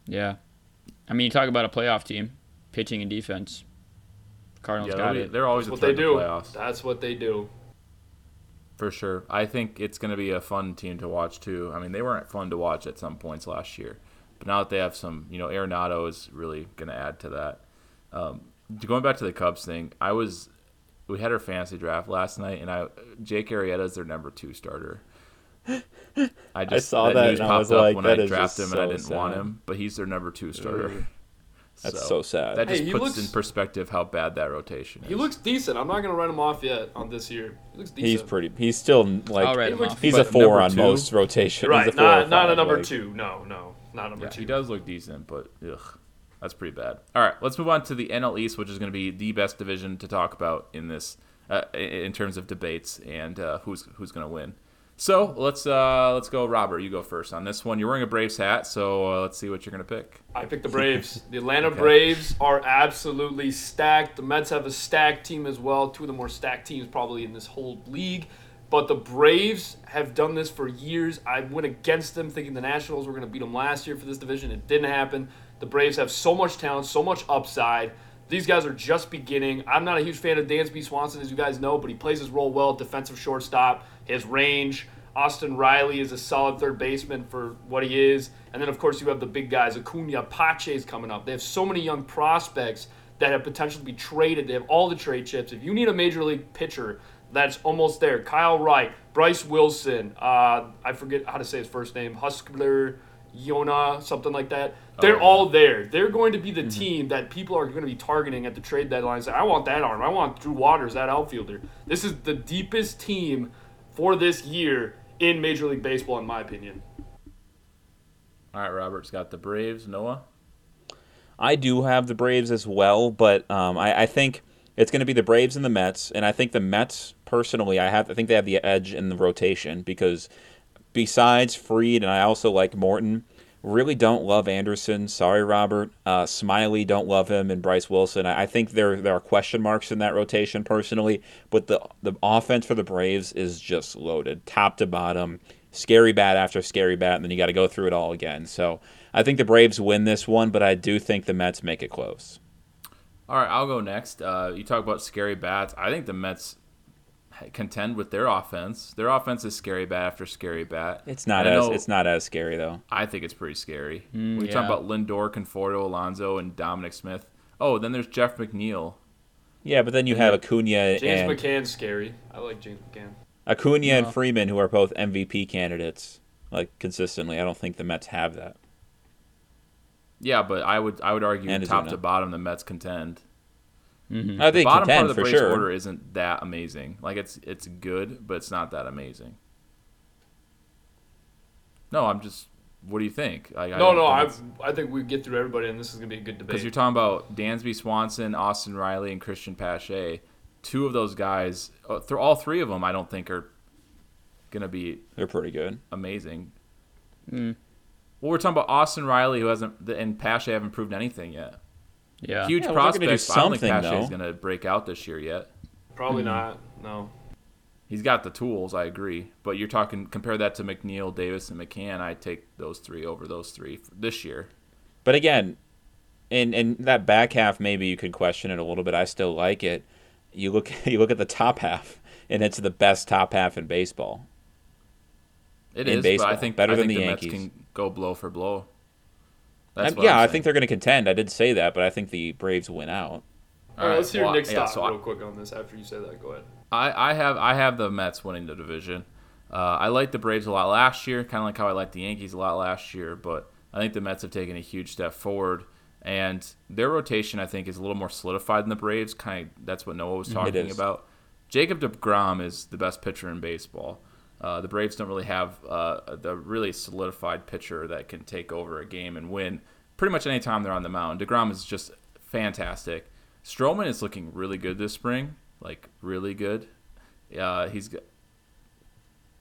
yeah. I mean, you talk about a playoff team, pitching and defense. Cardinals Yeah, got they'll be- it. they're always That's a what threat they in the do. playoffs. That's what they do. For sure. I think it's going to be a fun team to watch, too. I mean, they weren't fun to watch at some points last year. But now that they have some, you know, Arenado is really going to add to that. Um, going back to the Cubs thing, I was, we had our fantasy draft last night, and I Jake Arrieta is their number two starter. I <laughs> just saw that news and I popped was up like, when I drafted him, and I didn't want him, but he's their number two starter. That's so sad. That just he puts looks- in perspective how bad that rotation is. He looks decent. I'm not gonna write him off yet on this year. He looks decent. He's pretty. He's still like. I'll He looks- off. He's a four on two? most rotation. right. He's a four Not not a number like- two. No, no, not number Yeah, two. he does look decent, but ugh, that's pretty bad. All right, let's move on to the NL East, which is going to be the best division to talk about in this, uh, in terms of debates and uh, who's who's going to win. So let's uh, let's go, Robert. You go first on this one. You're wearing a Braves hat, so uh, let's see what you're going to pick. I picked the Braves. <laughs> the Atlanta Braves are absolutely stacked. The Mets have a stacked team as well. Two of the more stacked teams probably in this whole league. But the Braves have done this for years. I went against them thinking the Nationals were going to beat them last year for this division. It didn't happen. The Braves have so much talent, so much upside. These guys are just beginning. I'm not a huge fan of Dansby Swanson, as you guys know, but he plays his role well. Defensive shortstop, his range. Austin Riley is a solid third baseman for what he is. And then, of course, you have the big guys. Acuna Pache's coming up. They have so many young prospects that have potential to be traded. They have all the trade chips. If you need a major league pitcher that's almost there, Kyle Wright, Bryce Wilson, uh, I forget how to say his first name, Huskler, Yona, something like that. They're yeah. all there. They're going to be the team that people are going to be targeting at the trade deadline. Say, I want that arm. I want Drew Waters, that outfielder. This is the deepest team for this year in Major League Baseball, in my opinion. All right, Robert's got the Braves. Noah. I do have the Braves as well, but um, I, I think it's going to be the Braves and the Mets, and I think the Mets personally, I have I think they have the edge in the rotation because besides Fried and I also like Morton, really don't love Anderson. Sorry, Robert. Uh, Smiley don't love him, and Bryce Wilson. I, I think there there are question marks in that rotation personally, but the the offense for the Braves is just loaded, top to bottom. Scary bat after scary bat, and then you got to go through it all again. So I think the Braves win this one, but I do think the Mets make it close. All right, I'll go next. Uh, you talk about scary bats. I think the Mets contend with their offense. Their offense is scary bat after scary bat. It's not as know- it's not as scary though. I think it's pretty scary. Mm, we yeah. talk about Lindor, Conforto, Alonso, and Dominic Smith. Oh, then there's Jeff McNeil. Yeah, but then you have Acuna James and McCann's scary. I like James McCann. Acuna No. and Freeman, who are both MVP candidates, like consistently. I don't think the Mets have that. Yeah, but I would I would argue And top Ozuna. to bottom the Mets contend. I think The think bottom part of the for Braves sure. order isn't that amazing. Like it's it's good, but it's not that amazing. No, I'm just. What do you think? Like, No, no, I I I think we get through everybody, and this is gonna be a good debate. because you're talking about Dansby Swanson, Austin Riley, and Christian Pache. Two of those guys, uh, all three of them, I don't think are gonna be They're pretty good. amazing. Mm. Well, we're talking about Austin Riley, who hasn't, and Pache haven't proved anything yet. Yeah. Huge Yeah, well, do prospects. I don't think something, Pache is gonna break out this year yet. Probably Hmm. not. No. He's got the tools, I agree. But you're talking compare that to McNeil, Davis, and McCann. I take those three over those three f- this year. But again, in in that back half, maybe you could question it a little bit. I still like it. You look <laughs> you look at the top half, and it's the best top half in baseball. It In is, but I think Better I than think the Mets Yankees. can go blow for blow. That's what yeah, I'm I think they're going to contend. I did say that, but I think the Braves win out. All right, let's hear well, Nick's yeah, thought so I- real quick on this after you say that. Go ahead. I, I have I have the Mets winning the division. Uh, I liked the Braves a lot last year, kind of like how I liked the Yankees a lot last year. But I think the Mets have taken a huge step forward, and their rotation I think is a little more solidified than the Braves. Kind of that's what Noah was talking about. Jacob Degrom is the best pitcher in baseball. Uh, the Braves don't really have uh, the really solidified pitcher that can take over a game and win pretty much any time they're on the mound. Degrom is just fantastic. Stroman is looking really good this spring, like really good. Uh, he's got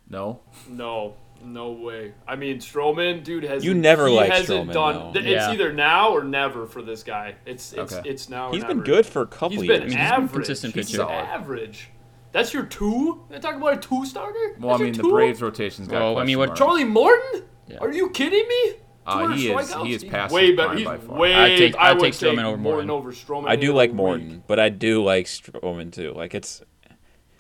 no. No, no way. I mean, Stroman, dude, has You never he liked hasn't Stroman, done. th- Yeah. It's either now or never for this guy. It's it's Okay. it's now. Or He's been good for a couple He's years. been he's been consistent He's pitcher. Solid. average. That's your two? They're talking about a two starter? Well, I mean, the Braves rotation's got. Well, I mean, what question marks. Charlie Morton? Yeah. Are you kidding me? Uh, 200 he is- strikeouts? he is past way his better. prime He's by far. way. I'd take- I I'd take take Stroman over Morton Morton. over Stroman. I do like other week. Morton, but I do like Stroman too. Like it's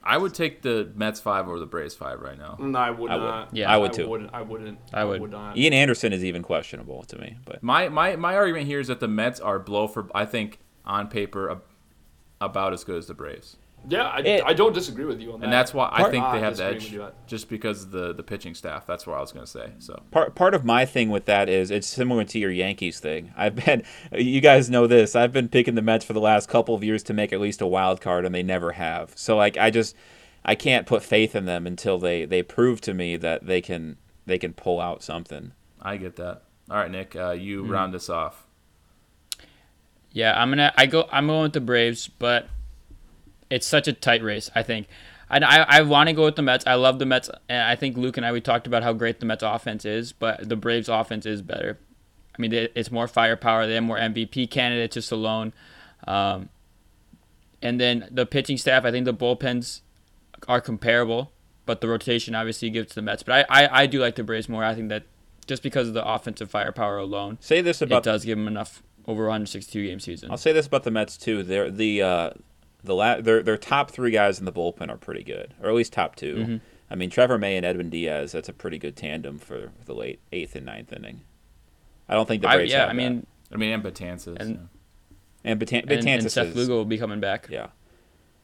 I would take the Mets five over the Braves five right now. No, I would I would. not. Yeah. I would too. Wouldn't, I wouldn't. I would. not. Ian Anderson is even questionable to me. But My my my argument here is that the Mets are blow for. I think on paper ab- about as good as the Braves, Yeah, I, It- I don't disagree with you on that. and that's why I think they have the edge with you on- just because of the the pitching staff. That's what I was gonna say. So part part of my thing with that is it's similar to your Yankees thing. I've been you guys know this. I've been picking the Mets for the last couple of years to make at least a wild card, and they never have. So like I just I can't put faith in them until they they prove to me that they can they can pull out something. I get that. All right, Nick, uh, you Hmm. round us off. Yeah, I'm gonna. I go. I'm going with the Braves, but it's such a tight race. I think. And I, I want to go with the Mets. I love the Mets, and I think Luke and I we talked about how great the Mets offense is, but the Braves offense is better. I mean, it's more firepower. They have more MVP candidates just alone. Um, and then the pitching staff. I think the bullpens are comparable, but the rotation obviously gives to the Mets. But I, I, I do like the Braves more. I think that just because of the offensive firepower alone, Say this about it does give them enough over 162 game season. I'll say this about the Mets too. They're the uh, the la- their their top three guys in the bullpen are pretty good, or at least top 2 Mm-hmm. I mean, Trevor May and Edwin Diaz. That's a pretty good tandem for the late eighth and ninth inning. I don't think the Braves. I, Braves yeah, have I mean, I mean, and Betances. And- yeah. that. and Betan- and, and Seth Lugo will be coming back. Yeah,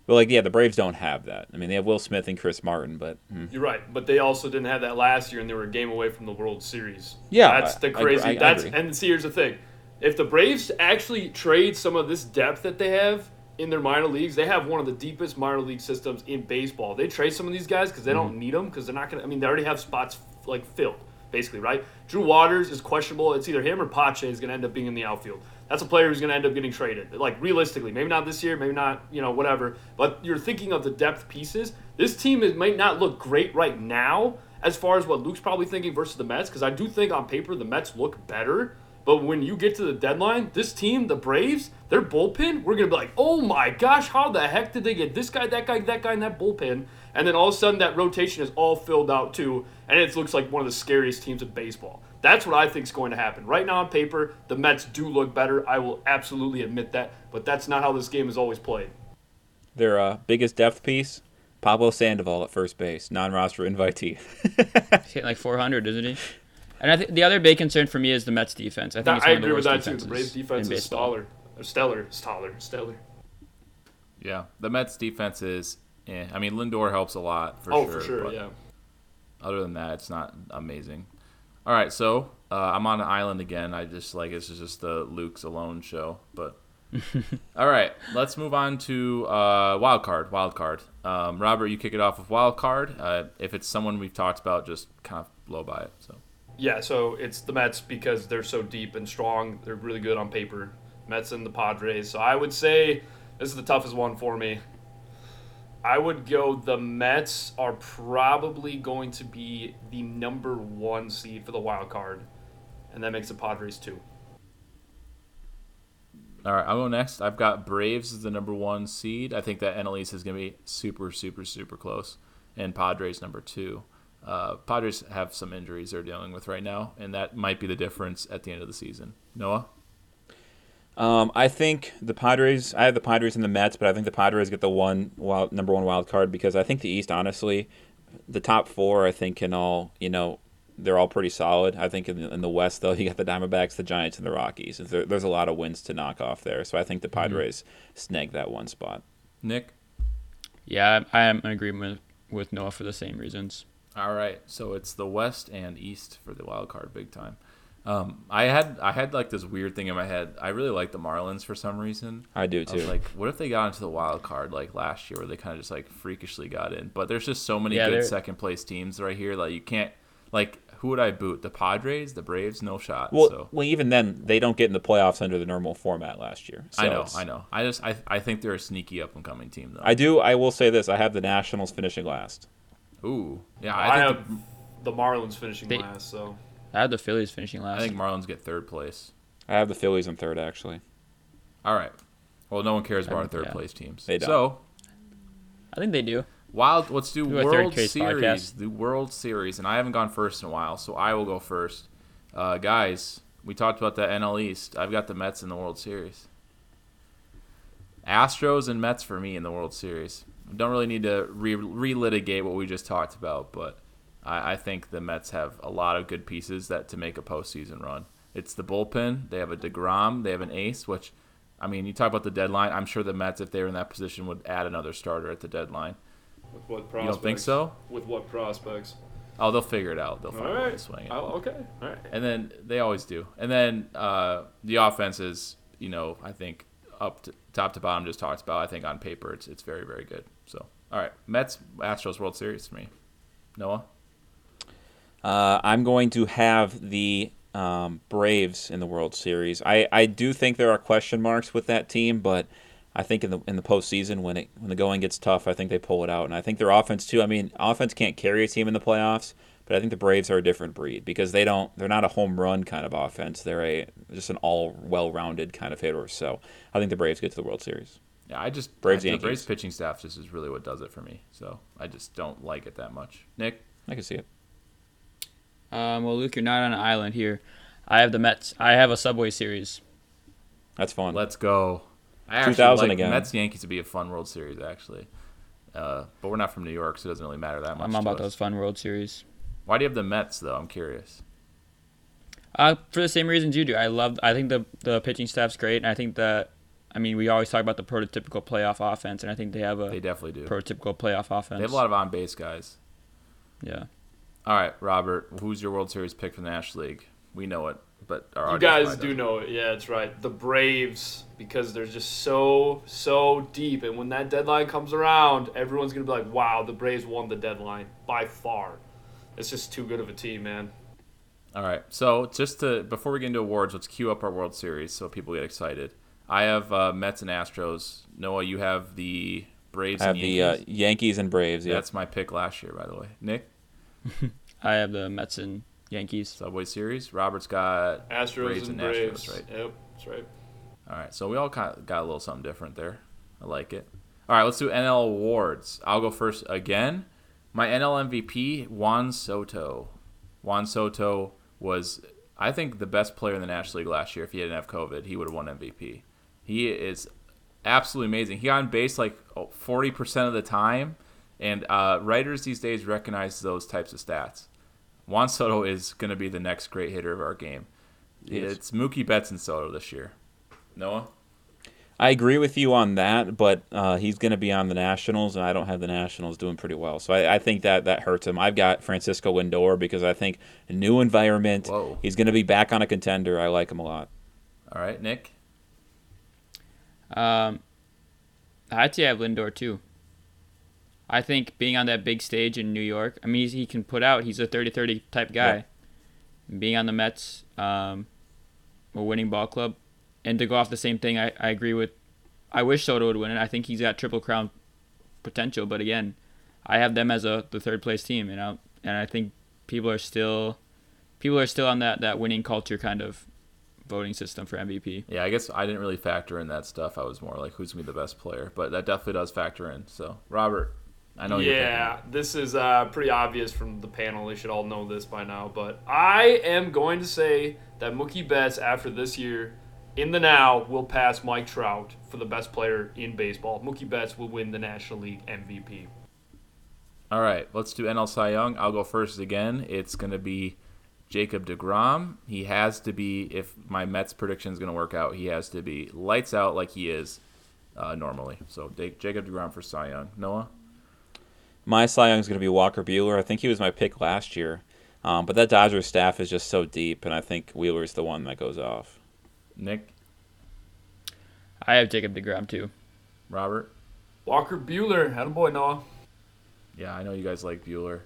but like yeah, the Braves don't have that. I mean, they have Will Smith and Chris Martin, but mm, You're right, but they also didn't have that last year, and they were a game away from the World Series. Yeah, that's I- the crazy. I- I that's agree. and see, here's the thing: if the Braves actually trade some of this depth that they have in their minor leagues, they have one of the deepest minor league systems in baseball. They trade some of these guys because they Mm-hmm. don't need them because they're not gonna. I mean, they already have spots like filled, basically, right? Drew Waters is questionable. It's either him or Pache is gonna end up being in the outfield. That's a player who's going to end up getting traded. Like realistically, maybe not this year, maybe not, you know, whatever. But you're thinking of the depth pieces. This team is, might not look great right now as far as what Luke's probably thinking versus the Mets, because I do think on paper the Mets look better. But when you get to the deadline, this team, the Braves, their bullpen, we're gonna be like, oh my gosh, how the heck did they get this guy, that guy, that guy, in that bullpen? And then all of a sudden that rotation is all filled out too, and it looks like one of the scariest teams in baseball. That's what I think is going to happen. Right now on paper, the Mets do look better. I will absolutely admit that, but that's not how this game is always played. their uh, biggest depth piece, Pablo Sandoval at first base, non-roster invitee. <laughs> He's hitting like 400, isn't he? And I think the other big concern for me is the Mets defense. I think That- it's I one of the agree with worst that too. The Braves defenses defense is stellar. Or stellar, stellar, stellar. Yeah, the Mets defense is. Eh. I mean, Lindor helps a lot for oh, sure. Oh, for sure, yeah. Other than that, it's not amazing. All right, so uh, I'm on an island again. I just like this is just the Luke's alone show, but <laughs> all right, let's move on to uh, wild card. Wild card. Um, Robert, you kick it off with wild card. Uh, if it's someone we've talked about, just kind of blow by it. So Yeah, so it's the Mets because they're so deep and strong. They're really good on paper. Mets and the Padres. So I would say this is the toughest one for me. I would go the Mets are probably going to be the number one seed for the wild card. And that makes the Padres two. all right, I'll go next. I've got Braves as the number one seed. I think that NL is going to be super, super, super close, and Padres number two. Uh, Padres have some injuries they're dealing with right now, and that might be the difference at the end of the season. Noah. Um, I think the Padres. I have the Padres and the Mets, but I think the Padres get the one wild, number one wild card because I think the East, honestly, the top four, I think can all you know, they're all pretty solid. I think in the, in the West though, <laughs> you got the Diamondbacks, the Giants, and the Rockies. There, there's a lot of wins to knock off there, so I think the Padres snag that one spot. Nick. Yeah, I am in agreement with, with Noah for the same reasons. All right, so it's the West and East for the wild card, big time. Um, I had I had like this weird thing in my head. I really like the Marlins for some reason. I do I too. was like, what if they got into the wild card like last year, where they kind of just like freakishly got in? But there's just so many Yeah, good they're- second place teams right here. Like you can't like who would I boot? The Padres, the Braves, no shot. well, so well, even then, they don't get in the playoffs under the normal format last year. So I know, it's- I know. I just I, I think they're a sneaky up and coming team though. I do. I will say this: I have the Nationals finishing last. Ooh, yeah. I, I, think have the Marlins finishing They- last, so I have the Phillies finishing last. I think Marlins get third place. I have the Phillies in third, actually. All right. Well, no one cares about our third yeah. place teams. They don't. So I think they do. Wild. Let's do Do third World case Series. podcast. The World Series, and I haven't gone first in a while, so I will go first. Uh, guys, we talked about the NL East. I've got the Mets in the World Series. Astros and Mets for me in the World Series. Don't really need to re- relitigate what we just talked about, but I, I think the Mets have a lot of good pieces that to make a postseason run. It's the bullpen. They have a Degrom. They have an ace, which, I mean, you talk about the deadline. I'm sure the Mets, if they were in that position, would add another starter at the deadline. with what prospects? You don't think so? With what prospects? Oh, they'll figure it out. They'll find a way to right. swing it. Oh, okay. All right. And then they always do. And then uh, the offense is, you know, I think up to top to bottom, just talked about. I think on paper, it's it's very very good. So, all right, Mets Astros World Series for me. Noah. Uh, I'm going to have the um, Braves in the World Series. I, I do think there are question marks with that team, but I think in the in the postseason when it when the going gets tough, I think they pull it out. And I think their offense too. I mean, offense can't carry a team in the playoffs, but I think the Braves are a different breed because they don't they're not a home run kind of offense. They're a just an all well rounded kind of hitter. So I think the Braves get to the World Series. Yeah, I just Braves, I, the Braves pitching staff just is really what does it for me. So I just don't like it that much. Nick. I can see it. Um, well, Luke, you're not on an island here. I have the Mets. I have a Subway Series. That's fun. Let's go. I actually 2000 like again. Mets Yankees to be a fun World Series actually. Uh, but we're not from New York, so it doesn't really matter that much. I'm to about us. those fun World Series. Why do you have the Mets though? I'm curious. Uh, for the same reasons you do. I love. I think the the pitching staff's great, and I think that. I mean, we always talk about the prototypical playoff offense, and I think they have a They definitely do. prototypical playoff offense. They have a lot of on base guys. Yeah. All right, Robert, who's your World Series pick for the National League? We know it, but our You guys do doesn't. know it. Yeah, that's right. The Braves, because they're just so, so deep. And when that deadline comes around, everyone's going to be like, wow, the Braves won the deadline by far. It's just too good of a team, man. All right, so just to before we get into awards, let's cue up our World Series so people get excited. I have uh, Mets and Astros. Noah, you have the Braves I have and the uh, Yankees. Yankees and Braves. Yeah. That's my pick last year, by the way. Nick, <laughs> I have the Mets and Yankees. Subway Series. Robert's got Astros Braves and and Astros, Braves. right? Yep, that's right. All right, so we all kind of got a little something different there. I like it. All right, let's do NL awards. I'll go first again. My NL MVP, Juan Soto. Juan Soto was, I think, the best player in the National League last year. If he didn't have COVID, he would have won MVP. He is absolutely amazing. He got on base like oh, 40% of the time, and uh, writers these days recognize those types of stats. Juan Soto is going to be the next great hitter of our game. He is. It's Mookie Betts and Soto this year. Noah? I agree with you on that, but uh, he's going to be on the Nationals, and I don't have the Nationals doing pretty well. So I, I think that that hurts him. I've got Francisco Lindor because I think a new environment. Whoa. He's going to be back on a contender. I like him a lot. All right, Nick. Um, I actually have Lindor too. I think being on that big stage in New York, I mean, he can put out. He's a 30-30 type guy. Being on the Mets, um, a winning ball club, and to go off the same thing, I, I agree with. I wish Soto would win it. I think he's got triple crown potential, but again, I have them as a the third place team, you know, and I think people are still people are still on that that winning culture kind of voting system for MVP. Yeah, I guess I didn't really factor in that stuff. I was more like, who's gonna be the best player? But that definitely does factor in. So, Robert, I know you're yeah, this is uh, pretty obvious from the panel. They should all know this by now. But I am going to say that Mookie Betts, after this year, in the now, will pass Mike Trout for the best player in baseball. Mookie Betts will win the National League MVP. All right, let's do NL Cy Young. I'll go first again. It's going to be Jacob DeGrom. He has to be, if my Mets prediction is going to work out, he has to be lights out like he is uh, normally. So Da- Jacob DeGrom for Cy Young. Noah? My Cy Young is going to be Walker Buehler. I think he was my pick last year, um, but that Dodgers staff is just so deep, and I think Wheeler is the one that goes off. Nick? I have Jacob Degrom too. Robert? Walker Buehler, had a boy Noah. Yeah, I know you guys like Buehler.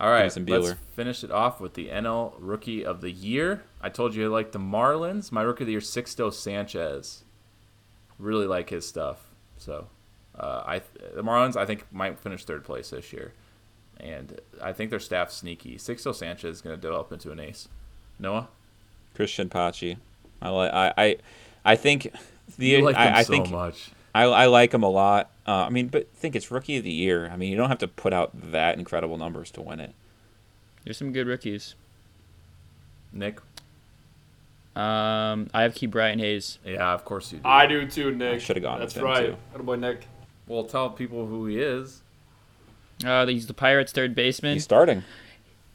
All right, let's finish it off with the NL Rookie of the Year. I told you I like the Marlins. My Rookie of the Year, Sixto Sanchez. Really like his stuff. So, uh, I the Marlins I think might finish third place this year, and I think their staff's sneaky. Sixto Sanchez is going to develop into an ace. Noah, Christian Pache. I like. I, I I think the you like I, I so think much. I, I like him a lot. Uh, I mean, but think it's rookie of the year. I mean, you don't have to put out that incredible numbers to win it. There's some good rookies. Nick, Um, I have Ke'Bryan Hayes. yeah, of course you do. I do too, Nick. should've gone That's with right. too. Had boy Nick. Well, tell people who he is. Uh, he's the Pirates' third baseman. He's starting.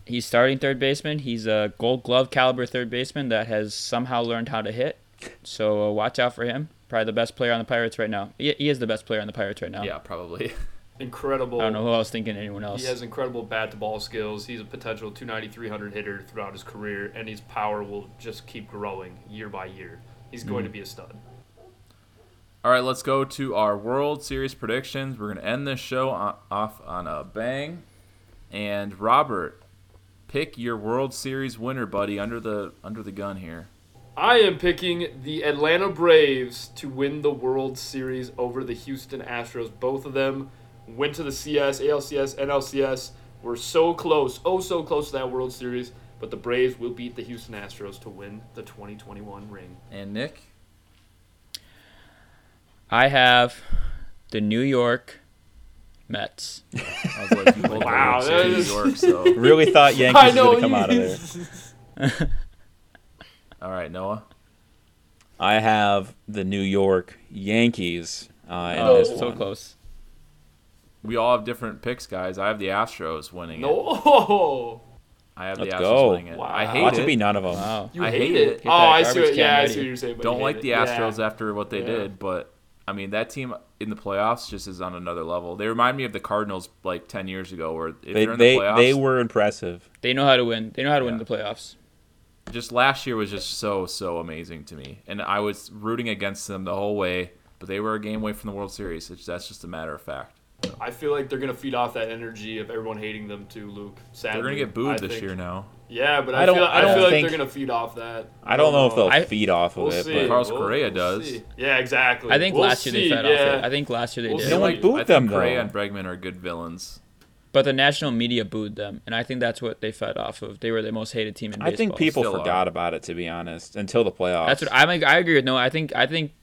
He's starting third baseman. He's a Gold Glove caliber third baseman that has somehow learned how to hit. So uh, watch out for him. Probably the best player on the Pirates right now. He, he is the best player on the Pirates right now. Yeah, probably. <laughs> Incredible. I don't know who else thinking anyone else. He has incredible bat to ball skills. He's a potential 290, 300 hitter throughout his career, and his power will just keep growing year by year. He's going Mm. to be a stud. All right, let's go to our World Series predictions. We're going to end this show on, off on a bang. And Robert, pick your World Series winner, buddy, under the under the gun here. I am picking the Atlanta Braves to win the World Series over the Houston Astros. Both of them went to the CS, ALCS, NLCS. We're so close, oh so close to that World Series. But the Braves will beat the Houston Astros to win the 2021 ring. And Nick, I have the New York Mets. <laughs> I was like, you both Wow, wow, New York, so <laughs> Really thought Yankees was know going to come out of there. <laughs> all right, Noah. I have the New York Yankees uh, in Oh, this so one. close. We all have different picks, guys. I have the Astros winning it. No, I have Let's the Astros go. winning it. Wow. I Watch hate it it. be none of them. Wow. you I hate, hate it. it. Oh, I see. garbage What, yeah, I see what you're saying. Don't you like hate the it. Astros Yeah. after what they Yeah. did, but I mean that team in the playoffs just is on another level. They remind me of the Cardinals like ten years ago, where if They they're in they, the playoffs, they were impressive. They know how to win. They know how to win the playoffs. Just last year was just so so amazing to me, and I was rooting against them the whole way. But they were a game away from the World Series. It's, that's just a matter of fact. I feel like they're gonna feed off that energy of everyone hating them too, Luke. Sadly, They're gonna get booed I this think. year now. Yeah, but I, I don't- feel, I I, don't feel like think- they're gonna feed off that. I don't know if they'll I- feed off of We'll it, see. but Carlos We'll- Correa we'll does. Yeah, exactly. I think We'll last year they see, fed yeah. off it. I think last year they We'll did. see. no one I booed I them think Correa and Bregman are good villains. But the national media booed them, and I think that's what they fed off of. They were the most hated team in baseball. I think people Still forgot are. about it to be honest until the playoffs. That's what I mean. I agree with no. I think I think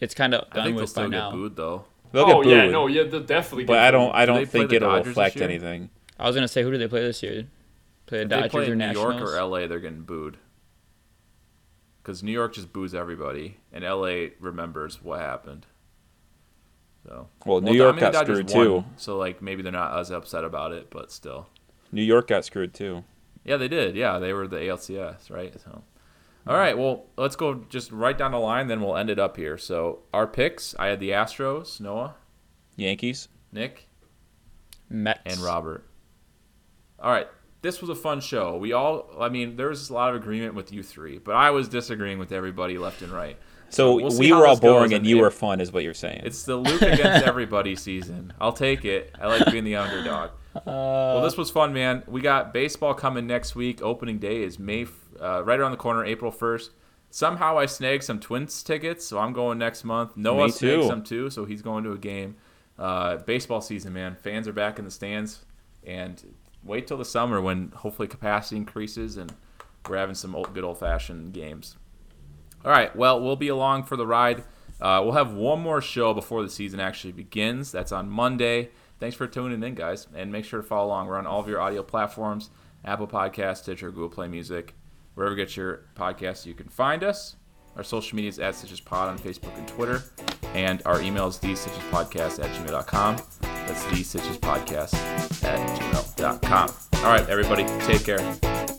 it's kind of I done think they'll with by still now. get booed though. They'll oh get yeah, booed, no, yeah, they'll definitely. but get I don't. I Do don't they play think it'll Dodgers reflect anything. I was gonna say, who do they play this year? Play the If they Dodgers play or in New York or LA, they're getting booed. Because New York just boos everybody, and LA remembers what happened. So Well, New Well, York I mean, got Dodgers screwed too. So like maybe they're not as upset about it, but still. New York got screwed too. Yeah, they did. Yeah, they were the ALCS, right? So, All right, well, let's go just right down the line, then we'll end it up here. So our picks, I had the Astros, Noah, Yankees. Nick, Mets and Robert. All right, this was a fun show. We all, I mean, there was a lot of agreement with you three, but I was disagreeing with everybody left and right. So we'll we were all boring and and you it- were fun, is what you're saying. It's the Luke against everybody <laughs> season. I'll take it. I like being the underdog. well, this was fun, man. We got baseball coming next week. Opening day is May, uh, right around the corner, April first. Somehow I snagged some Twins tickets, so I'm going next month. Noah Me snagged too. some too, so he's going to a game. Uh, baseball season, man. Fans are back in the stands, and wait till the summer when hopefully capacity increases and we're having some old, good old fashioned games. All right. Well, we'll be along for the ride. Uh, we'll have one more show before the season actually begins. That's on Monday. Thanks for tuning in, guys, and make sure to follow along. We're on all of your audio platforms: Apple Podcasts, Stitcher, Google Play Music, wherever you get your podcasts. You can find us. Our social media is at Stitches Pod on Facebook and Twitter, and our email is thestitchespodcast at gmail.com. That's thestitchespodcast at gmail.com. All right, everybody, take care.